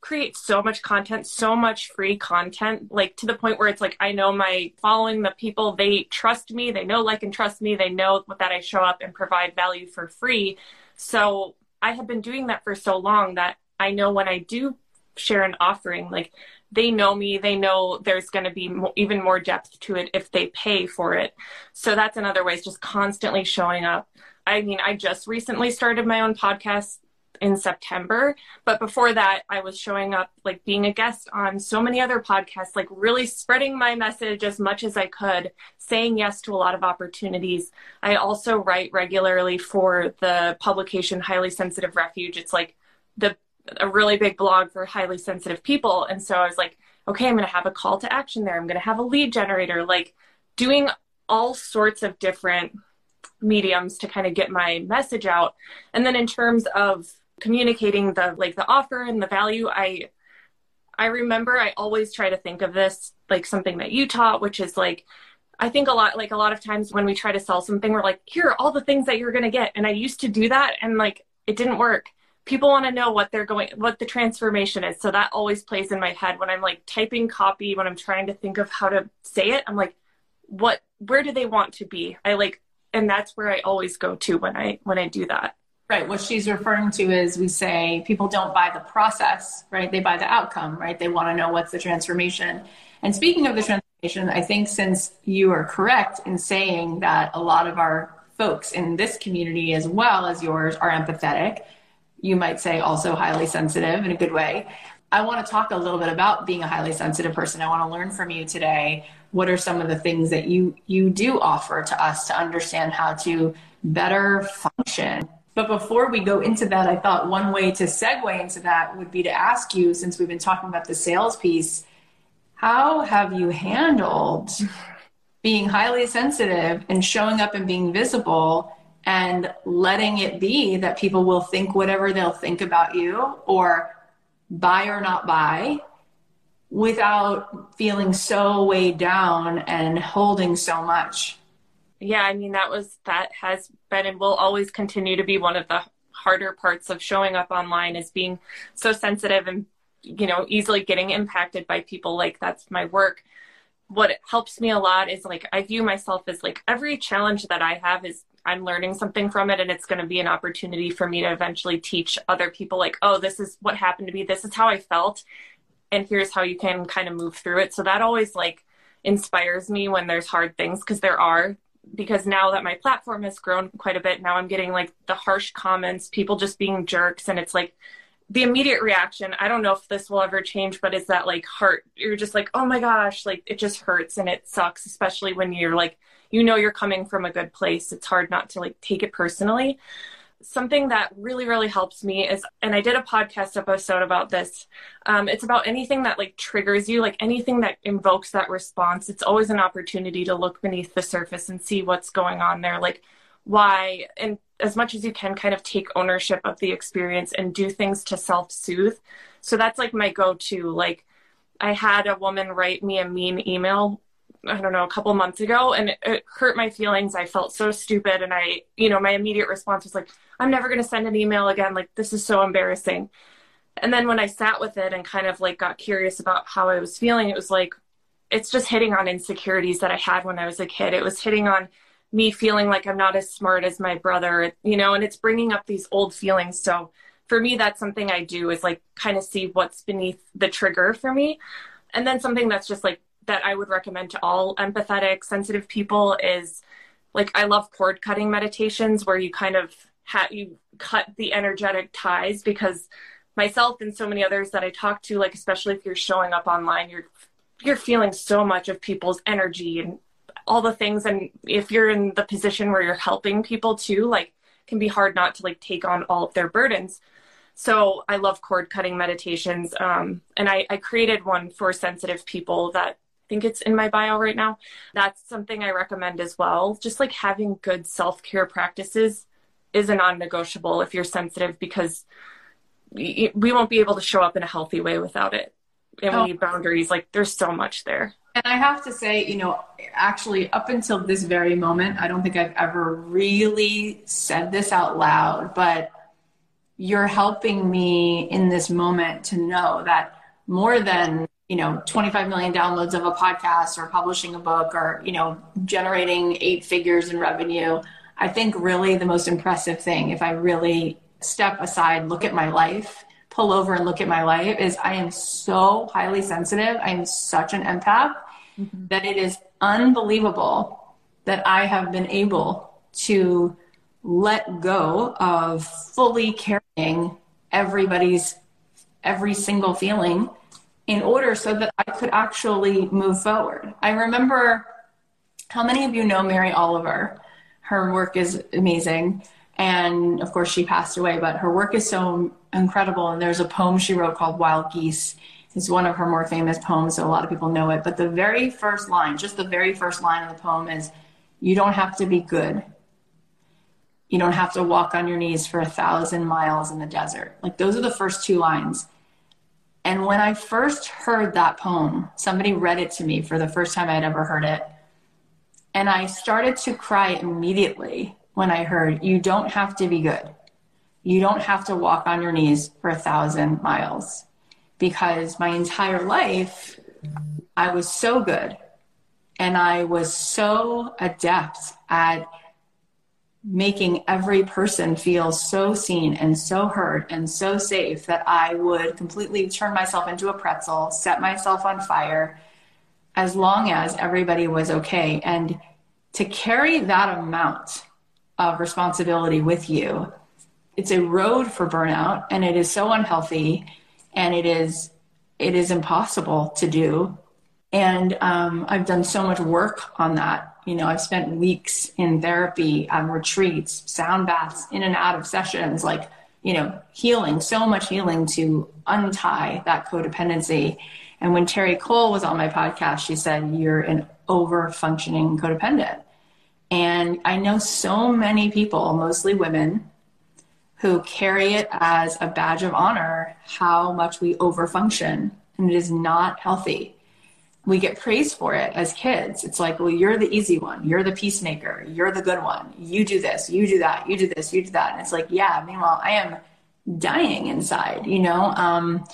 create so much content so much free content like to the point where it's like I know my following the people they trust me they know like and trust me they know that I show up and provide value for free. So I have been doing that for so long that I know when I do share an offering, like they know me, they know there's going to be mo- even more depth to it if they pay for it. So that's another way is just constantly showing up. I mean, I just recently started my own podcast in September, but before that, I was showing up, like being a guest on so many other podcasts, like really spreading my message as much as I could, saying yes to a lot of opportunities. I also write regularly for the publication Highly Sensitive Refuge. It's like the a really big blog for highly sensitive people. And so I was like, okay, I'm going to have a call to action there. I'm going to have a lead generator, like doing all sorts of different mediums to kind of get my message out. And then in terms of communicating the like the offer and the value, I I remember I always try to think of this like something that you taught, which is like I think a lot like a lot of times when we try to sell something, we're like, here are all the things that you're gonna get. And I used to do that and like it didn't work people want to know what they're going what the transformation is. So that always plays in my head when i'm like typing copy when i'm trying to think of how to say it i'm like what where do they want to be? I like and that's where i always go to when i when i do that. Right what she's referring to is we say people don't buy the process right? They buy the outcome right? They want to know what's the transformation. And speaking of the transformation i think since you are correct in saying that a lot of our folks in this community as well as yours are empathetic you might say also highly sensitive in a good way. I want to talk a little bit about being a highly sensitive person. I want to learn from you today. What are some of the things that you you do offer to us to understand how to better function? But before we go into that, I thought one way to segue into that would be to ask you, since we've been talking about the sales piece, how have you handled being highly sensitive and showing up and being visible and letting it be that people will think whatever they'll think about you or buy or not buy without feeling so weighed down and holding so much. Yeah, I mean, that was, that has been and will always continue to be one of the harder parts of showing up online is being so sensitive and you know, easily getting impacted by people. Like that's my work. What helps me a lot is like I view myself as like every challenge that I have is I'm learning something from it and it's going to be an opportunity for me to eventually teach other people like, oh, this is what happened to me. This is how I felt. And here's how you can kind of move through it. So that always like inspires me when there's hard things because there are because now that my platform has grown quite a bit, now I'm getting like the harsh comments, people just being jerks. And it's like the immediate reaction, I don't know if this will ever change, but is that like heart, you're just like, oh my gosh, like it just hurts and it sucks, especially when you're like, you know, you're coming from a good place. It's hard not to like take it personally. Something that really really helps me is and i did a podcast episode about this um, it's about anything that like triggers you like anything that invokes that response. It's always an opportunity to look beneath the surface and see what's going on there like why and as much as you can kind of take ownership of the experience and do things to self-soothe. So that's like my go-to like i had a woman write me a mean email I don't know, a couple months ago and it, it, hurt my feelings. I felt so stupid. And I, you know, my immediate response was like, I'm never going to send an email again. Like, this is so embarrassing. And then when I sat with it and kind of like got curious about how I was feeling, it was like, it's just hitting on insecurities that I had when I was a kid. It was hitting on me feeling like I'm not as smart as my brother, you know, and it's bringing up these old feelings. So for me, that's something I do is like kind of see what's beneath the trigger for me. And then something that's just like that I would recommend to all empathetic, sensitive people is like I love cord cutting meditations where you kind of ha- you cut the energetic ties because myself and so many others that I talk to, like especially if you're showing up online, you're you're feeling so much of people's energy and all the things. And if you're in the position where you're helping people too like can be hard not to like take on all of their burdens. So i love cord cutting meditations. Um, and I, I created one for sensitive people that think it's in my bio right now. That's something I recommend as well. Just like having good self care practices is a non negotiable if you're sensitive because we won't be able to show up in a healthy way without it. And we oh. need boundaries. Like there's so much there. And I have to say, you know, actually, up until this very moment, I don't think I've ever really said this out loud, but you're helping me in this moment to know that more than you know 25 million downloads of a podcast or publishing a book or you know generating eight figures in revenue i think really the most impressive thing if i really step aside look at my life pull over and look at my life is i am so highly sensitive i am such an empath mm-hmm. that it is unbelievable that i have been able to let go of fully carrying everybody's every single feeling in order so that I could actually move forward. I remember how many of you know Mary Oliver? Her work is amazing. And of course, she passed away, but her work is so incredible. And there's a poem she wrote called Wild Geese. It's one of her more famous poems, so a lot of people know it. But the very first line, just the very first line of the poem is You don't have to be good. You don't have to walk on your knees for a thousand miles in the desert. Like, those are the first two lines. And when I first heard that poem, somebody read it to me for the first time I'd ever heard it. And I started to cry immediately when I heard, You don't have to be good. You don't have to walk on your knees for a thousand miles. Because my entire life, I was so good and I was so adept at making every person feel so seen and so heard and so safe that I would completely turn myself into a pretzel, set myself on fire, as long as everybody was okay. And to carry that amount of responsibility with you, it's a road for burnout and it is so unhealthy and it is it is impossible to do. And um, I've done so much work on that you know, I've spent weeks in therapy, um, retreats, sound baths, in and out of sessions, like, you know, healing, so much healing to untie that codependency. And when Terri Cole was on my podcast, she said, You're an over functioning codependent. And I know so many people, mostly women, who carry it as a badge of honor how much we overfunction. And it is not healthy we get praised for it as kids. It's like, well, you're the easy one. You're the peacemaker. You're the good one. You do this, you do that, you do this, you do that. And it's like, yeah, meanwhile, I am dying inside, you know? Um,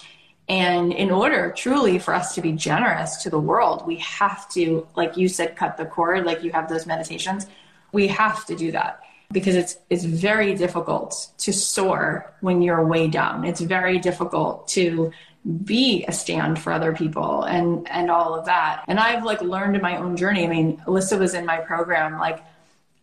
And in order truly for us to be generous to the world, we have to, like you said, cut the cord, like you have those meditations. We have to do that because it's it's very difficult to soar when you're way down. It's very difficult to be a stand for other people and and all of that. And I've like learned in my own journey. I mean, Alissa was in my program like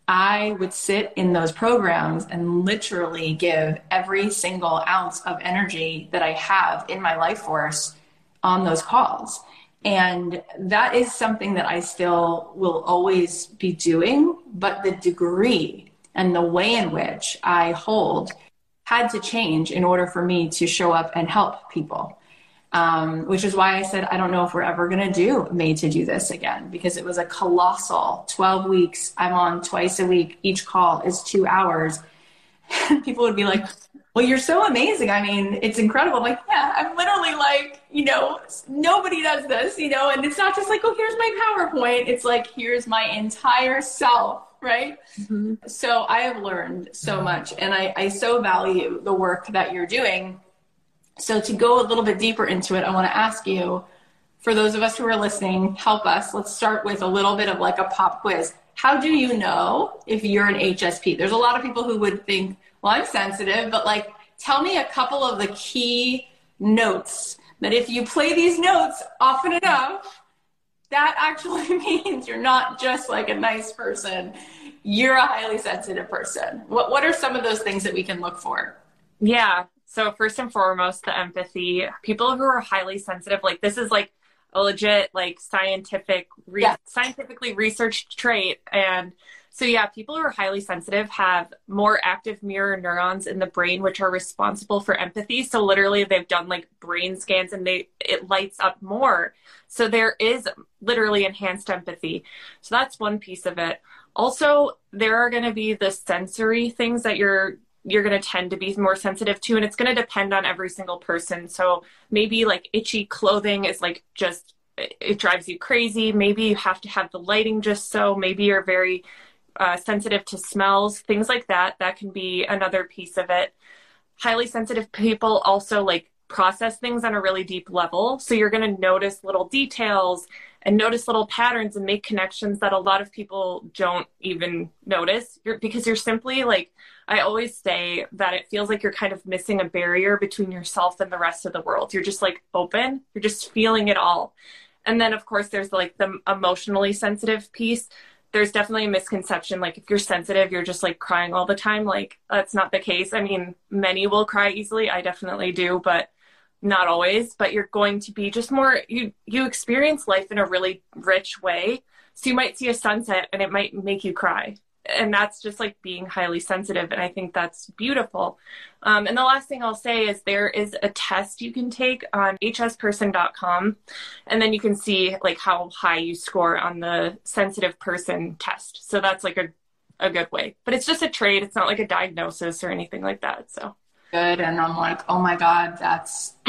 I would sit in those programs and literally give every single ounce of energy that I have in my life force on those calls. And that is something that I still will always be doing, but the degree and the way in which I hold had to change in order for me to show up and help people um, which is why I said, I don't know if we're ever going to do Made to Do This again because it was a colossal 12 weeks. I'm on twice a week. Each call is two hours. People would be like, well, you're so amazing. I mean, it's incredible. I'm like, yeah, I'm literally like, you know, nobody does this, you know, and it's not just like, oh, here's my PowerPoint. It's like, here's my entire self, right? Mm-hmm. So I have learned so much and I, I so value the work that you're doing so, to go a little bit deeper into it, I want to ask you for those of us who are listening, help us. Let's start with a little bit of like a pop quiz. How do you know if you're an HSP? There's a lot of people who would think, well, I'm sensitive, but like, tell me a couple of the key notes that if you play these notes often enough, that actually means you're not just like a nice person, you're a highly sensitive person. What, what are some of those things that we can look for? Yeah, so first and foremost, the empathy. People who are highly sensitive, like this is like a legit, like scientific, re- yeah. scientifically researched trait. And so yeah, people who are highly sensitive have more active mirror neurons in the brain, which are responsible for empathy. So literally, they've done like brain scans, and they it lights up more. So there is literally enhanced empathy. So that's one piece of it. Also, there are going to be the sensory things that you're you're going to tend to be more sensitive to and it's going to depend on every single person. So maybe like itchy clothing is like just it drives you crazy. Maybe you have to have the lighting just so. Maybe you're very uh, sensitive to smells things like that. That can be another piece of it. Highly sensitive people also like process things on a really deep level. So you're going to notice little details and notice little patterns and make connections that a lot of people don't even notice. You're, because you're simply like I always say that it feels like you're kind of missing a barrier between yourself and the rest of the world. You're just like open, you're just feeling it all. And then, of course, there's like the emotionally sensitive piece. There's definitely a misconception. Like, if you're sensitive, you're just like crying all the time. Like, that's not the case. I mean, many will cry easily. I definitely do, but not always. But you're going to be just more, you, you experience life in a really rich way. So you might see a sunset and it might make you cry and that's just like being highly sensitive and i think that's beautiful. Um, and the last thing i'll say is there is a test you can take on hsperson.com and then you can see like how high you score on the sensitive person test. So that's like a, a good way. But it's just a trade. It's not like a diagnosis or anything like that so. Good and i'm like oh my god that's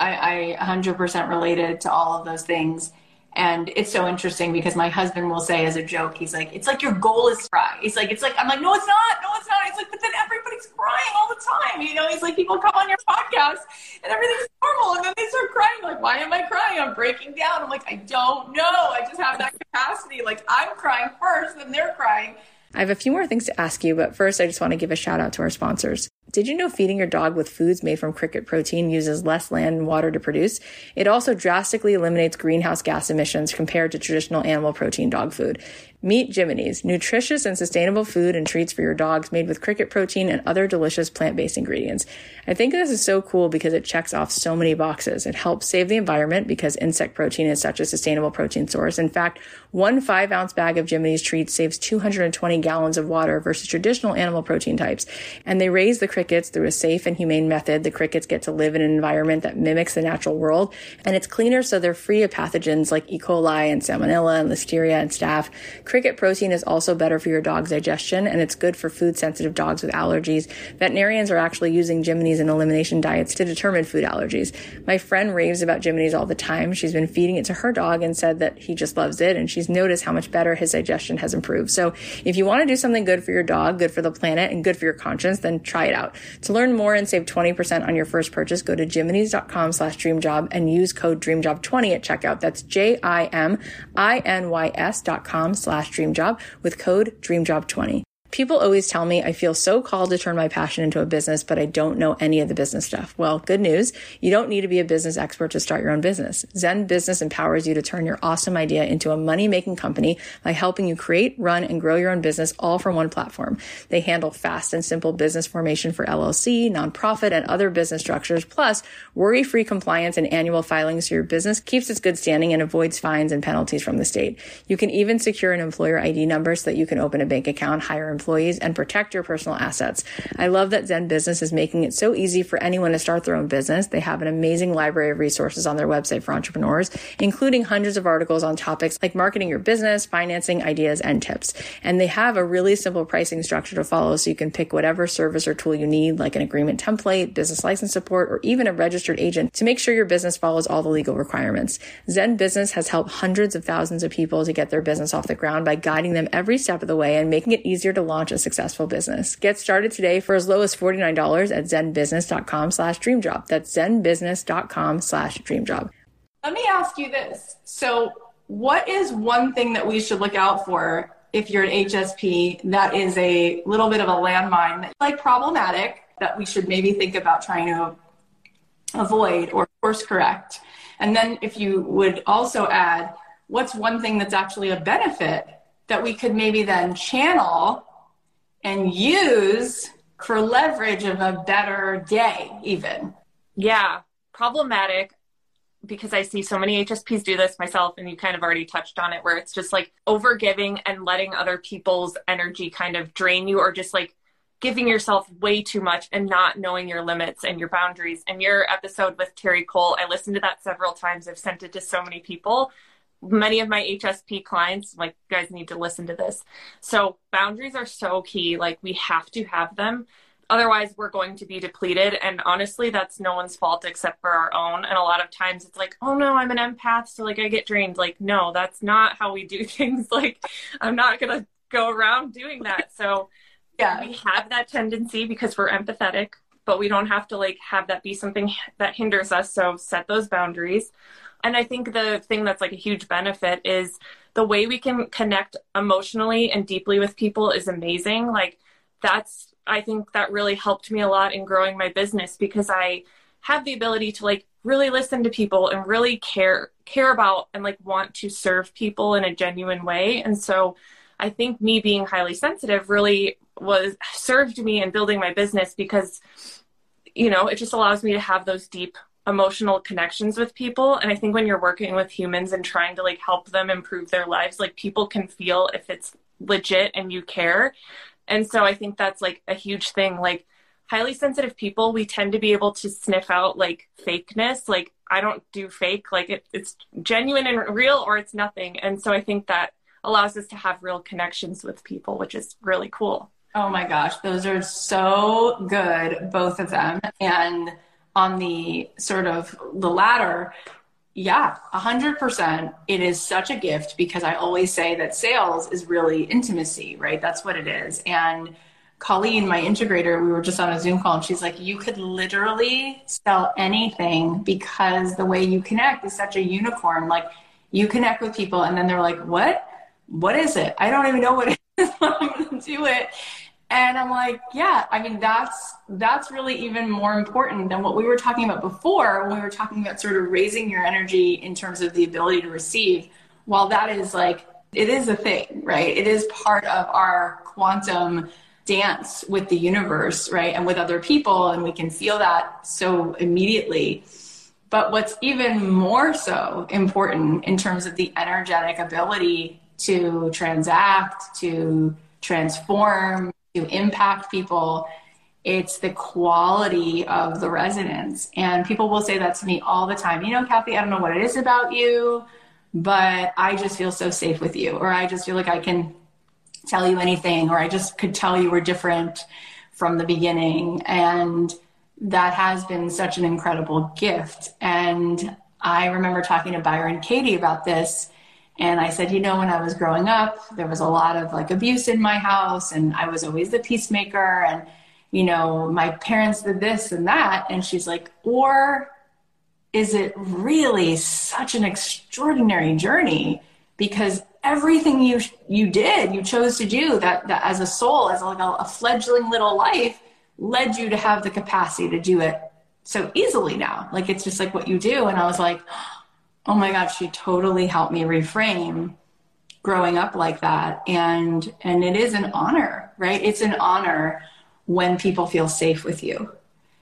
I, I 100% related to all of those things and it's so interesting because my husband will say as a joke, he's like, it's like your goal is cry. He's like, it's like, I'm like, no, it's not. No, it's not. He's like, but then everybody's crying all the time. You know, he's like, people come on your podcast and everything's normal. And then they start crying. Like, why am I crying? I'm breaking down. I'm like, I don't know. I just have that capacity. Like, I'm crying first, then they're crying. I have a few more things to ask you, but first I just want to give a shout out to our sponsors. Did you know feeding your dog with foods made from cricket protein uses less land and water to produce? It also drastically eliminates greenhouse gas emissions compared to traditional animal protein dog food. Meet Jiminy's, nutritious and sustainable food and treats for your dogs made with cricket protein and other delicious plant-based ingredients. I think this is so cool because it checks off so many boxes. It helps save the environment because insect protein is such a sustainable protein source. In fact, one five ounce bag of Jiminy's treats saves 220 gallons of water versus traditional animal protein types. And they raise the crickets through a safe and humane method. The crickets get to live in an environment that mimics the natural world. And it's cleaner so they're free of pathogens like E. coli and salmonella and listeria and staph. Cricket protein is also better for your dog's digestion and it's good for food sensitive dogs with allergies. Veterinarians are actually using Jiminy's in elimination diets to determine food allergies. My friend raves about Jiminy's all the time. She's been feeding it to her dog and said that he just loves it and she's noticed how much better his digestion has improved. So if you want to do something good for your dog, good for the planet and good for your conscience, then try it out. To learn more and save 20% on your first purchase, go to jiminys.com slash dreamjob and use code dreamjob20 at checkout. That's J-I-M-I-N-Y-S dot com slash dreamjob with code dreamjob20. People always tell me I feel so called to turn my passion into a business, but I don't know any of the business stuff. Well, good news. You don't need to be a business expert to start your own business. ZenBusiness empowers you to turn your awesome idea into a money making company by helping you create, run, and grow your own business all from one platform. They handle fast and simple business formation for LLC, nonprofit, and other business structures, plus worry free compliance and annual filings so your business keeps its good standing and avoids fines and penalties from the state. You can even secure an employer ID number so that you can open a bank account, hire employees and protect your personal assets. I love that ZenBusiness is making it so easy for anyone to start their own business. They have an amazing library of resources on their website for entrepreneurs, including hundreds of articles on topics like marketing your business, financing, ideas, and tips. And they have a really simple pricing structure to follow so you can pick whatever service or tool you need, like an agreement template, business license support, or even a registered agent to make sure your business follows all the legal requirements. ZenBusiness has helped hundreds of thousands of people to get their business off the ground by guiding them every step of the way and making it easier to launch a successful business. Get started today for as low as $49 at zenbusiness.com slash dreamjob. That's zenbusiness.com slash dreamjob. Let me ask you this. So, what is one thing that we should look out for if you're an HSP that is a little bit of a landmine, like problematic, that we should maybe think about trying to avoid or course correct? And then, if you would also add, what's one thing that's actually a benefit that we could maybe then channel and use for leverage of a better day, even. Yeah, problematic because I see so many HSPs do this myself, and you kind of already touched on it, where it's just like over giving and letting other people's energy kind of drain you, or just like giving yourself way too much and not knowing your limits and your boundaries. And your episode with Terri Cole, I listened to that several times. I've sent it to so many people many of my HSP clients, like, you guys need to listen to this. So, boundaries are so key. Like, we have to have them. Otherwise, we're going to be depleted. And honestly, that's no one's fault except for our own. And a lot of times it's like, oh no, I'm an empath. So, like, I get drained. Like, no, that's not how we do things. Like, I'm not going to go around doing that. So, yeah, we have that tendency because we're empathetic, but we don't have to like have that be something that hinders us. So, set those boundaries. And I think the thing that's like a huge benefit is the way we can connect emotionally and deeply with people is amazing. Like that's I think that really helped me a lot in growing my business because I have the ability to like really listen to people and really care care about and like want to serve people in a genuine way. And so I think me being highly sensitive really was served me in building my business because you know, it just allows me to have those deep emotional connections with people. And i think when you're working with humans and trying to like help them improve their lives like people can feel if it's legit and you care. And so i think that's like a huge thing. Like highly sensitive people we tend to be able to sniff out like fakeness. Like i don't do fake. Like it, it's genuine and real or it's nothing. And so i think that allows us to have real connections with people which is really cool. Oh my gosh. Those are so good both of them. And on the sort of the latter, yeah, 100%. It is such a gift because I always say that sales is really intimacy, right? That's what it is. And Colleen, my integrator, we were just on a Zoom call and she's like, you could literally sell anything because the way you connect is such a unicorn. Like you connect with people and then they're like, what? What is it? I don't even know what it is, I'm going to do it. And I'm like, yeah, I mean, that's, that's really even more important than what we were talking about before when we were talking about sort of raising your energy in terms of the ability to receive. While that is like, it is a thing, right? It is part of our quantum dance with the universe, right? And with other people. And we can feel that so immediately. But what's even more so important in terms of the energetic ability to transact, to transform, impact people it's the quality of the resonance and people will say that to me all the time you know Cathy i don't know what it is about you but i just feel so safe with you or i just feel like i can tell you anything or i just could tell you we're different from the beginning. And that has been such an incredible gift. And i remember talking to byron katie about this and I said, you know, when I was growing up, there was a lot of like abuse in my house, and I was always the peacemaker. And you know, my parents did this and that. And she's like, or is it really such an extraordinary journey? Because everything you you did, you chose to do that, that as a soul, as like a, a fledgling little life, led you to have the capacity to do it so easily now. Like it's just like what you do. And I was like, oh my God, she totally helped me reframe growing up like that. And and it is an honor, right? It's an honor when people feel safe with you.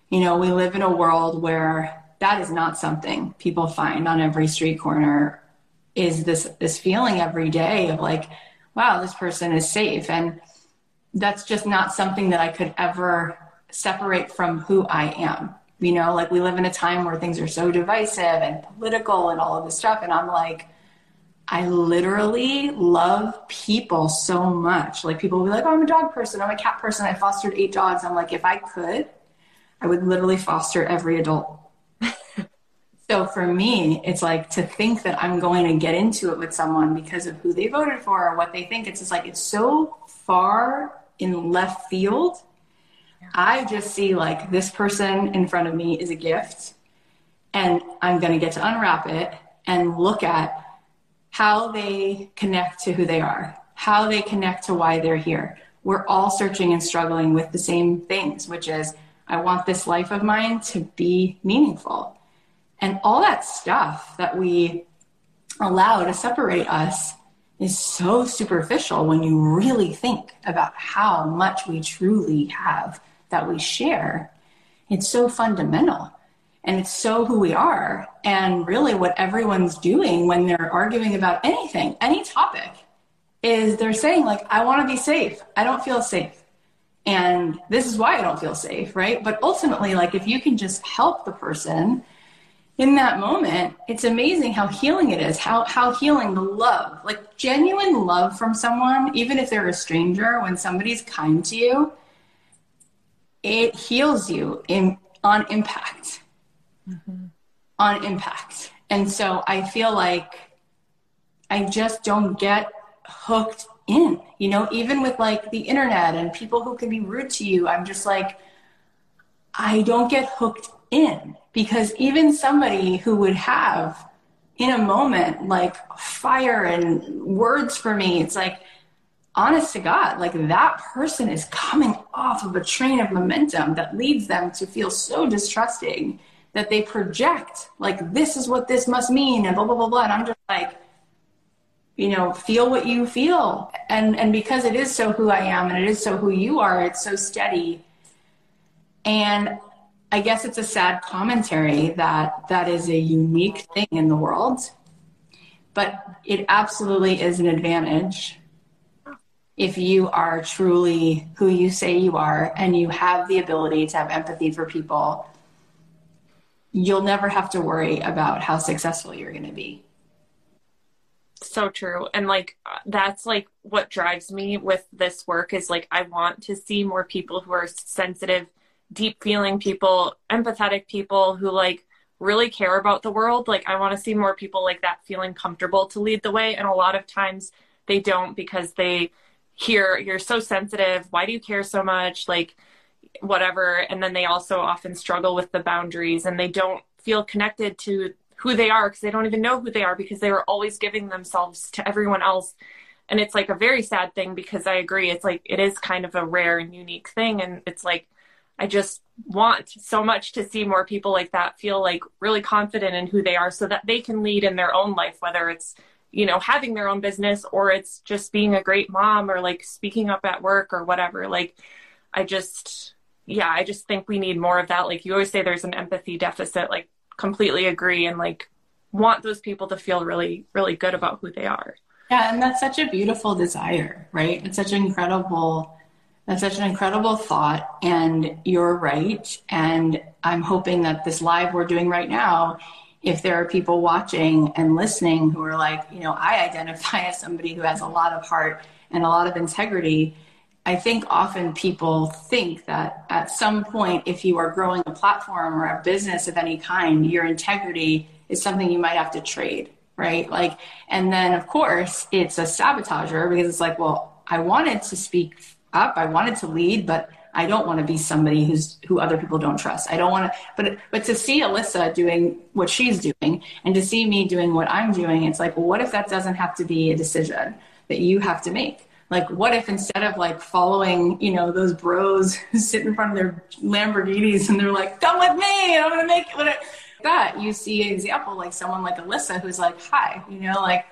You know, we live in a world where that is not something people find on every street corner is this this feeling every day of like wow this person is safe and that's just not something that i could ever separate from who i am you know like we live in a time where things are so divisive and political and all of this stuff and i'm like i literally love people so much like people will be like oh i'm a dog person i'm a cat person i fostered eight dogs i'm like if i could i would literally foster every adult so for me, it's like to think that I'm going to get into it with someone because of who they voted for or what they think. It's just like it's so far in left field. I just see like this person in front of me is a gift, and I'm going to get to unwrap it and look at how they connect to who they are, how they connect to why they're here. We're all searching and struggling with the same things, which is I want this life of mine to be meaningful. And all that stuff that we allow to separate us is so superficial when you really think about how much we truly have that we share. It's so fundamental and it's so who we are. And really, what everyone's doing when they're arguing about anything, any topic, is they're saying, like, I want to be safe. I don't feel safe. And this is why I don't feel safe, right? But ultimately, like, if you can just help the person in that moment, it's amazing how healing it is, how, how healing the love, like genuine love from someone, even if they're a stranger, when somebody's kind to you, it heals you in, on impact. Mm-hmm. On impact. And so I feel like I just don't get hooked in, you know, even with like the internet and people who can be rude to you. I'm just like, I don't get hooked in because even somebody who would have in a moment like fire and words for me it's like honest to god like that person is coming off of a train of momentum that leads them to feel so distrusting that they project like this is what this must mean and blah blah blah blah and i'm just like you know feel what you feel. And and because it is so who i am and it is so who you are it's so steady. And I guess it's a sad commentary that that is a unique thing in the world, but it absolutely is an advantage if you are truly who you say you are and you have the ability to have empathy for people. You'll never have to worry about how successful you're going to be. So true. And like, that's like what drives me with this work is like, I want to see more people who are sensitive deep feeling people, empathetic people who like really care about the world. Like I want to see more people like that feeling comfortable to lead the way. And a lot of times they don't because they hear you're so sensitive. Why do you care so much? Like whatever. And then they also often struggle with the boundaries and they don't feel connected to who they are because they don't even know who they are because they were always giving themselves to everyone else. And it's like a very sad thing because I agree. It's like it is kind of a rare and unique thing. And it's like I just want so much to see more people like that feel like really confident in who they are so that they can lead in their own life, whether it's, you know, having their own business or it's just being a great mom or like speaking up at work or whatever. Like, I just, yeah, I just think we need more of that. Like, you always say there's an empathy deficit, like, completely agree and like want those people to feel really, really good about who they are. Yeah, and that's such a beautiful desire, right? It's such an incredible that's such an incredible thought, and you're right. And I'm hoping that this live we're doing right now, if there are people watching and listening who are like, you know, I identify as somebody who has a lot of heart and a lot of integrity. I think often people think that at some point, if you are growing a platform or a business of any kind, your integrity is something you might have to trade, right? Like, and then of course, it's a sabotager because it's like, well, I wanted to speak up. I wanted to lead, but I don't want to be somebody who's who other people don't trust. I don't want to, but but to see Alissa doing what she's doing and to see me doing what I'm doing, it's like, well, what if that doesn't have to be a decision that you have to make? Like, what if instead of like following, you know, those bros who sit in front of their Lamborghinis and they're like, come with me, and I'm gonna make it. That you see an example like someone like Alissa who's like, hi, you know, like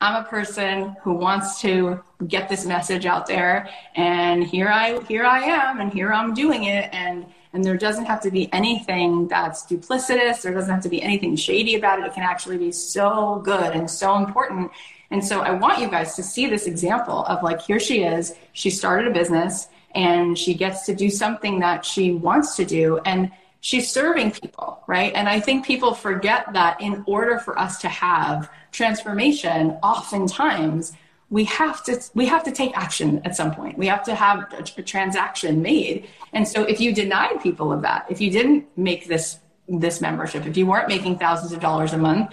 I'm a person who wants to get this message out there and here I here I am and here I'm doing it and and there doesn't have to be anything that's duplicitous there doesn't have to be anything shady about it. It can actually be so good and so important. And so I want you guys to see this example of like here she is she started a business and she gets to do something that she wants to do and she's serving people right and I think people forget that in order for us to have transformation, oftentimes we have to we have to take action at some point. We have to have a, a transaction made. And so if you denied people of that, if you didn't make this this membership, if you weren't making thousands of dollars a month,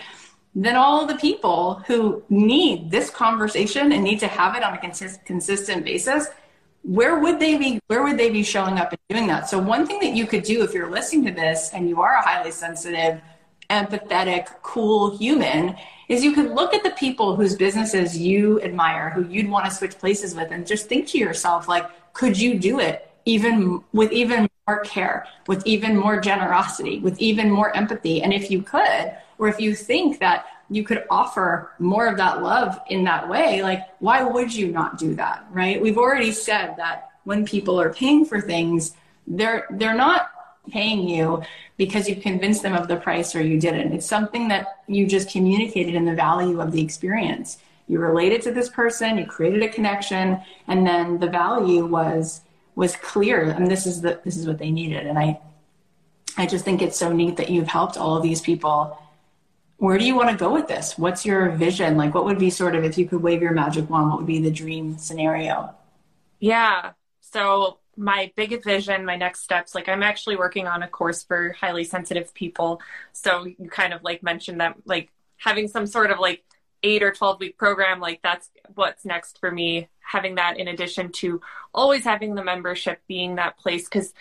then all the people who need this conversation and need to have it on a consist- consistent basis where would they be where would they be showing up and doing that so one thing that you could do if you're listening to this and you are a highly sensitive empathetic cool human is you could look at the people whose businesses you admire, who you'd want to switch places with, and just think to yourself, like, could you do it even with even more care, with even more generosity, with even more empathy? And if you could, or if you think that you could offer more of that love in that way, like, why would you not do that? Right? We've already said that when people are paying for things, they're they're not paying you because you convinced them of the price or you didn't. It's something that you just communicated in the value of the experience. You related to this person, you created a connection, and then the value was was clear and this is the this is what they needed. And I I just think it's so neat that you've helped all of these people. Where do you want to go with this? What's your vision? Like what would be sort of if you could wave your magic wand, what would be the dream scenario? Yeah. So my big vision, my next steps, like I'm actually working on a course for highly sensitive people. So you kind of like mentioned that like having some sort of like eight or 12 week program, like that's what's next for me. Having that in addition to always having the membership being that place. Cause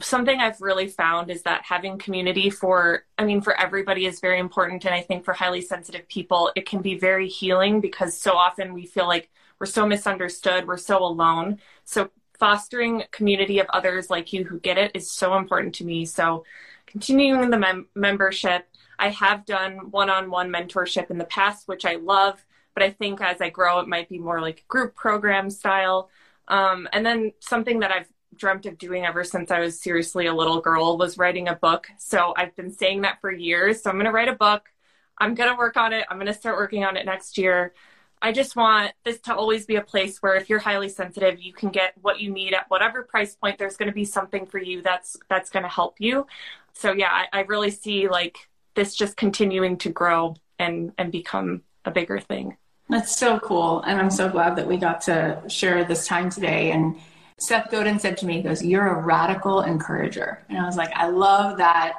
something I've really found is that having community for, I mean, for everybody is very important. And I think for highly sensitive people, it can be very healing because so often we feel like we're so misunderstood, we're so alone. So fostering community of others like you who get it is so important to me. So continuing the mem- membership, I have done one-on-one mentorship in the past, which I love, but I think as I grow, it might be more like group program style. Um, and then something that I've dreamt of doing ever since I was seriously a little girl was writing a book. So I've been saying that for years. So I'm going to write a book. I'm going to work on it. I'm going to start working on it next year. I just want this to always be a place where if you're highly sensitive, you can get what you need at whatever price point. There's going to be something for you that's that's going to help you. So yeah, I, I really see like this just continuing to grow and and become a bigger thing. That's so cool, and I'm so glad that we got to share this time today. And Seth Godin said to me, he goes, "You're a radical encourager," and I was like, "I love that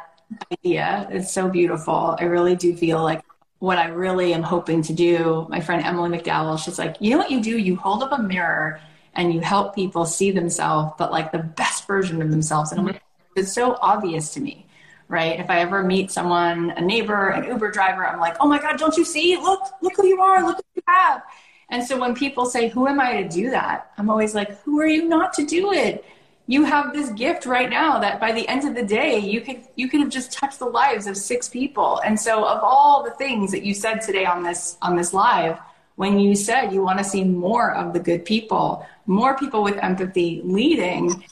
idea. It's so beautiful. I really do feel like what I really am hoping to do, my friend Emily McDowell, she's like, you know what you do? You hold up a mirror and you help people see themselves, but like the best version of themselves. And I'm like, it's so obvious to me, right? If I ever meet someone, a neighbor, an Uber driver, I'm like, oh my God, don't you see? Look, look who you are, look what you have. And so when people say, who am I to do that? I'm always like, who are you not to do it? you have this gift right now that by the end of the day you could you could have just touched the lives of six people. And so of all the things that you said today on this on this live when you said you want to see more of the good people more people with empathy leading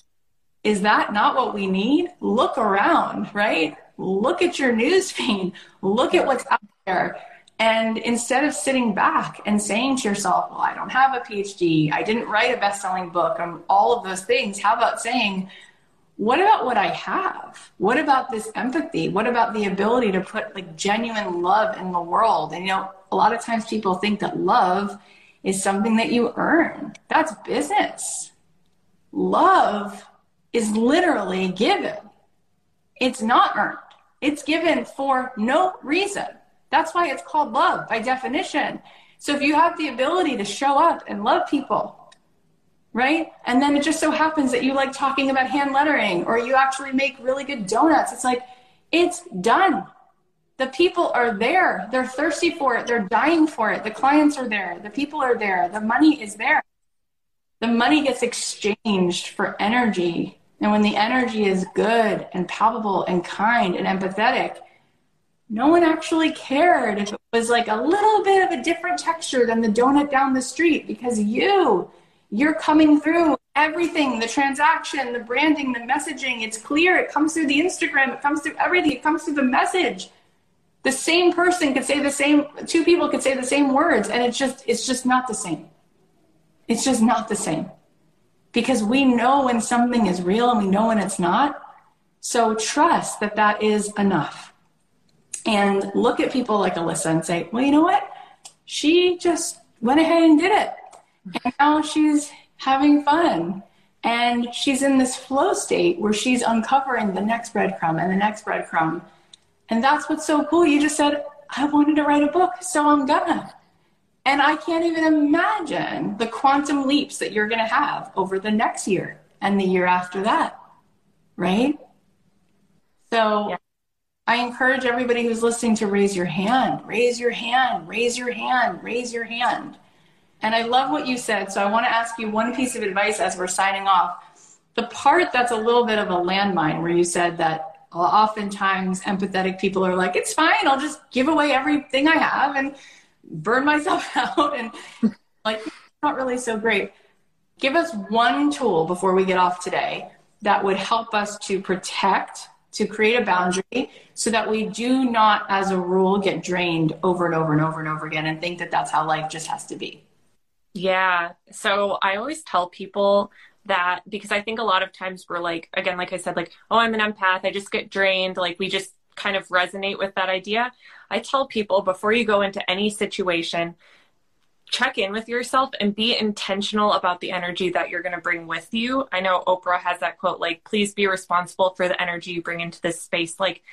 is that not what we need? Look around right? Look at your news feed. Look at what's out there and instead of sitting back and saying to yourself, well, I don't have a PhD, I didn't write a best selling book, I'm all of those things, how about saying, what about what I have? What about this empathy? What about the ability to put like genuine love in the world? And you know, a lot of times people think that love is something that you earn. That's business. Love is literally given. It's not earned. It's given for no reason. That's why it's called love by definition. So if you have the ability to show up and love people, right? And then it just so happens that you like talking about hand lettering or you actually make really good donuts. It's like, it's done. The people are there. They're thirsty for it. They're dying for it. The clients are there. The people are there. The money is there. The money gets exchanged for energy. And when the energy is good and palpable and kind and empathetic, no one actually cared if it was like a little bit of a different texture than the donut down the street because you, you're coming through everything the transaction, the branding, the messaging. It's clear. It comes through the Instagram, it comes through everything, it comes through the message. The same person could say the same, two people could say the same words, and it's just, it's just not the same. It's just not the same because we know when something is real and we know when it's not. So trust that that is enough. And look at people like Alissa and say, well, you know what? She just went ahead and did it. And now she's having fun. And she's in this flow state where she's uncovering the next breadcrumb and the next breadcrumb. And that's what's so cool. You just said, I wanted to write a book, so I'm gonna. And I can't even imagine the quantum leaps that you're going to have over the next year and the year after that. Right? So yeah. I encourage everybody who's listening to raise your hand, raise your hand, raise your hand, raise your hand. And I love what you said. So I want to ask you one piece of advice as we're signing off. The part that's a little bit of a landmine where you said that oftentimes empathetic people are like, it's fine, I'll just give away everything I have and burn myself out and like not really so great. Give us one tool before we get off today that would help us to protect, to create a boundary so that we do not, as a rule, get drained over and over and over and over again and think that that's how life just has to be. Yeah. So I always tell people that because I think a lot of times we're like, again, like I said, like, oh, I'm an empath. I just get drained. Like we just kind of resonate with that idea. I tell people before you go into any situation, check in with yourself and be intentional about the energy that you're going to bring with you. I know Oprah has that quote like please be responsible for the energy you bring into this space. Like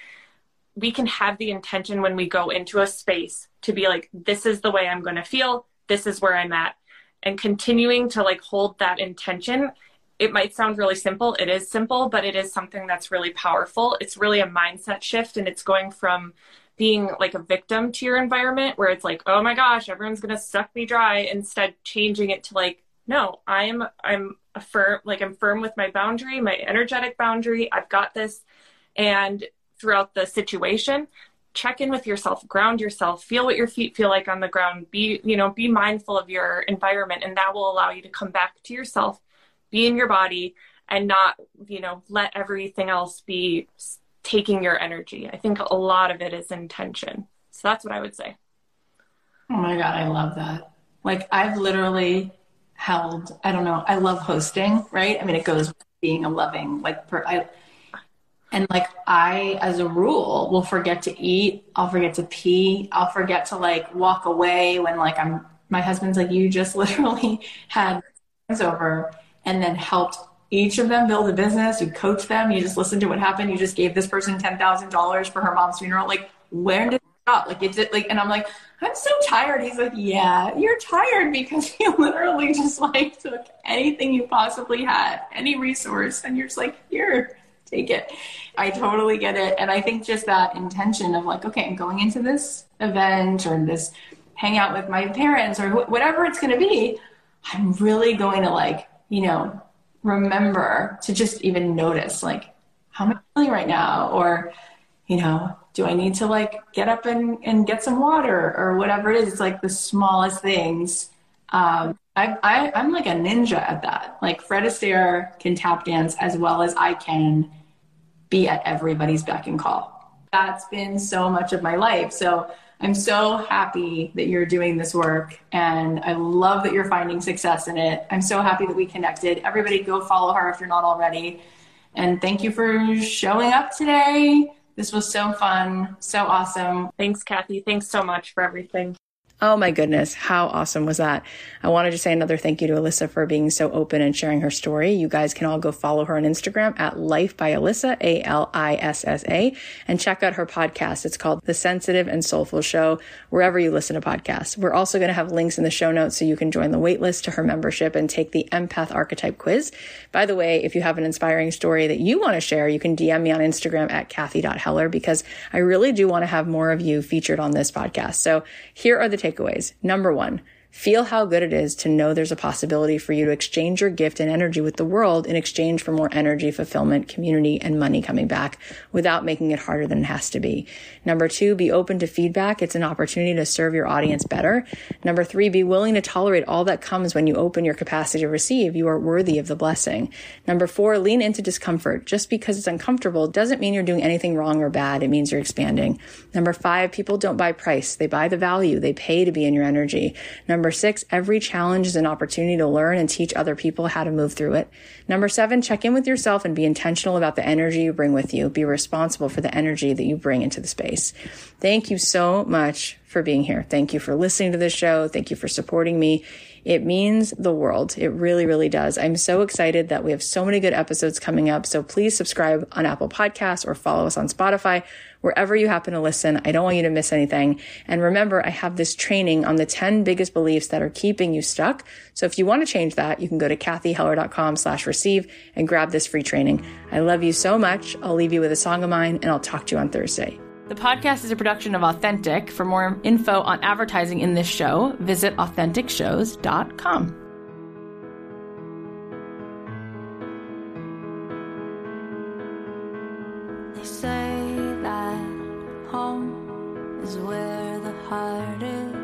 we can have the intention when we go into a space to be like this is the way I'm going to feel, this is where I'm at and continuing to like hold that intention it might sound really simple. It is simple, but it is something that's really powerful. It's really a mindset shift and it's going from being like a victim to your environment where it's like, oh my gosh, everyone's gonna suck me dry, instead changing it to like, no, I'm I'm a firm like I'm firm with my boundary, my energetic boundary. I've got this. And throughout the situation, check in with yourself, ground yourself, feel what your feet feel like on the ground, be, you know, be mindful of your environment, and that will allow you to come back to yourself, be in your body, and not, you know, let everything else be taking your energy. I think a lot of it is intention. So that's what I would say. Oh my God, I love that. Like, I've literally held, I don't know, I love hosting, right? I mean, it goes being a loving, like, per, I, and like, I, as a rule, will forget to eat. I'll forget to pee. I'll forget to like walk away when like I'm, my husband's like, you just literally had over and then helped each of them build a business. You coach them. You just listen to what happened. You just gave this person ten thousand dollars for her mom's funeral. Like, where did it stop? Like, it. like, and I'm like, I'm so tired. He's like, Yeah, you're tired because you literally just like took anything you possibly had, any resource, and you're just like, here, take it. I totally get it, and I think just that intention of like, okay, I'm going into this event or this hangout with my parents or wh- whatever it's going to be. I'm really going to like, you know, remember to just even notice like how am I feeling right now? Or, you know, do I need to like get up and, and get some water or whatever it is? It's like the smallest things. Um, I, I, I'm like a ninja at that. Like Fred Astaire can tap dance as well as I can be at everybody's beck and call. That's been so much of my life. So I'm so happy that you're doing this work and I love that you're finding success in it. I'm so happy that we connected. Everybody go follow her if you're not already. And thank you for showing up today. This was so fun, so awesome. Thanks, Cathy. Thanks so much for everything. Oh my goodness. How awesome was that? I wanted to say another thank you to Alissa for being so open and sharing her story. You guys can all go follow her on Instagram at Life by Alissa, A L I S S A, and check out her podcast. It's called The Sensitive and Soulful Show, wherever you listen to podcasts. We're also going to have links in the show notes so you can join the waitlist to her membership and take the empath archetype quiz. By the way, if you have an inspiring story that you want to share, you can DM me on Instagram at Cathy.Heller because I really do want to have more of you featured on this podcast. So here are the takeaways takeaways. Number one, Feel how good it is to know there's a possibility for you to exchange your gift and energy with the world in exchange for more energy, fulfillment, community, and money coming back without making it harder than it has to be. Number two, be open to feedback. It's an opportunity to serve your audience better. Number three, be willing to tolerate all that comes when you open your capacity to receive. You are worthy of the blessing. Number four, lean into discomfort. Just because it's uncomfortable doesn't mean you're doing anything wrong or bad. It means you're expanding. Number five, people don't buy price. They buy the value. They pay to be in your energy. Number Number six, every challenge is an opportunity to learn and teach other people how to move through it. Number seven, check in with yourself and be intentional about the energy you bring with you. Be responsible for the energy that you bring into the space. Thank you so much for being here. Thank you for listening to this show. Thank you for supporting me. It means the world. It really, really does. I'm so excited that we have so many good episodes coming up. So please subscribe on Apple Podcasts or follow us on Spotify wherever you happen to listen. I don't want you to miss anything. And remember, I have this training on the 10 biggest beliefs that are keeping you stuck. So if you want to change that, you can go to cathyheller.com slash receive and grab this free training. I love you so much. I'll leave you with a song of mine and I'll talk to you on Thursday. The podcast is a production of Authentic. For more info on advertising in this show, visit AuthenticShows.com. is where the heart is.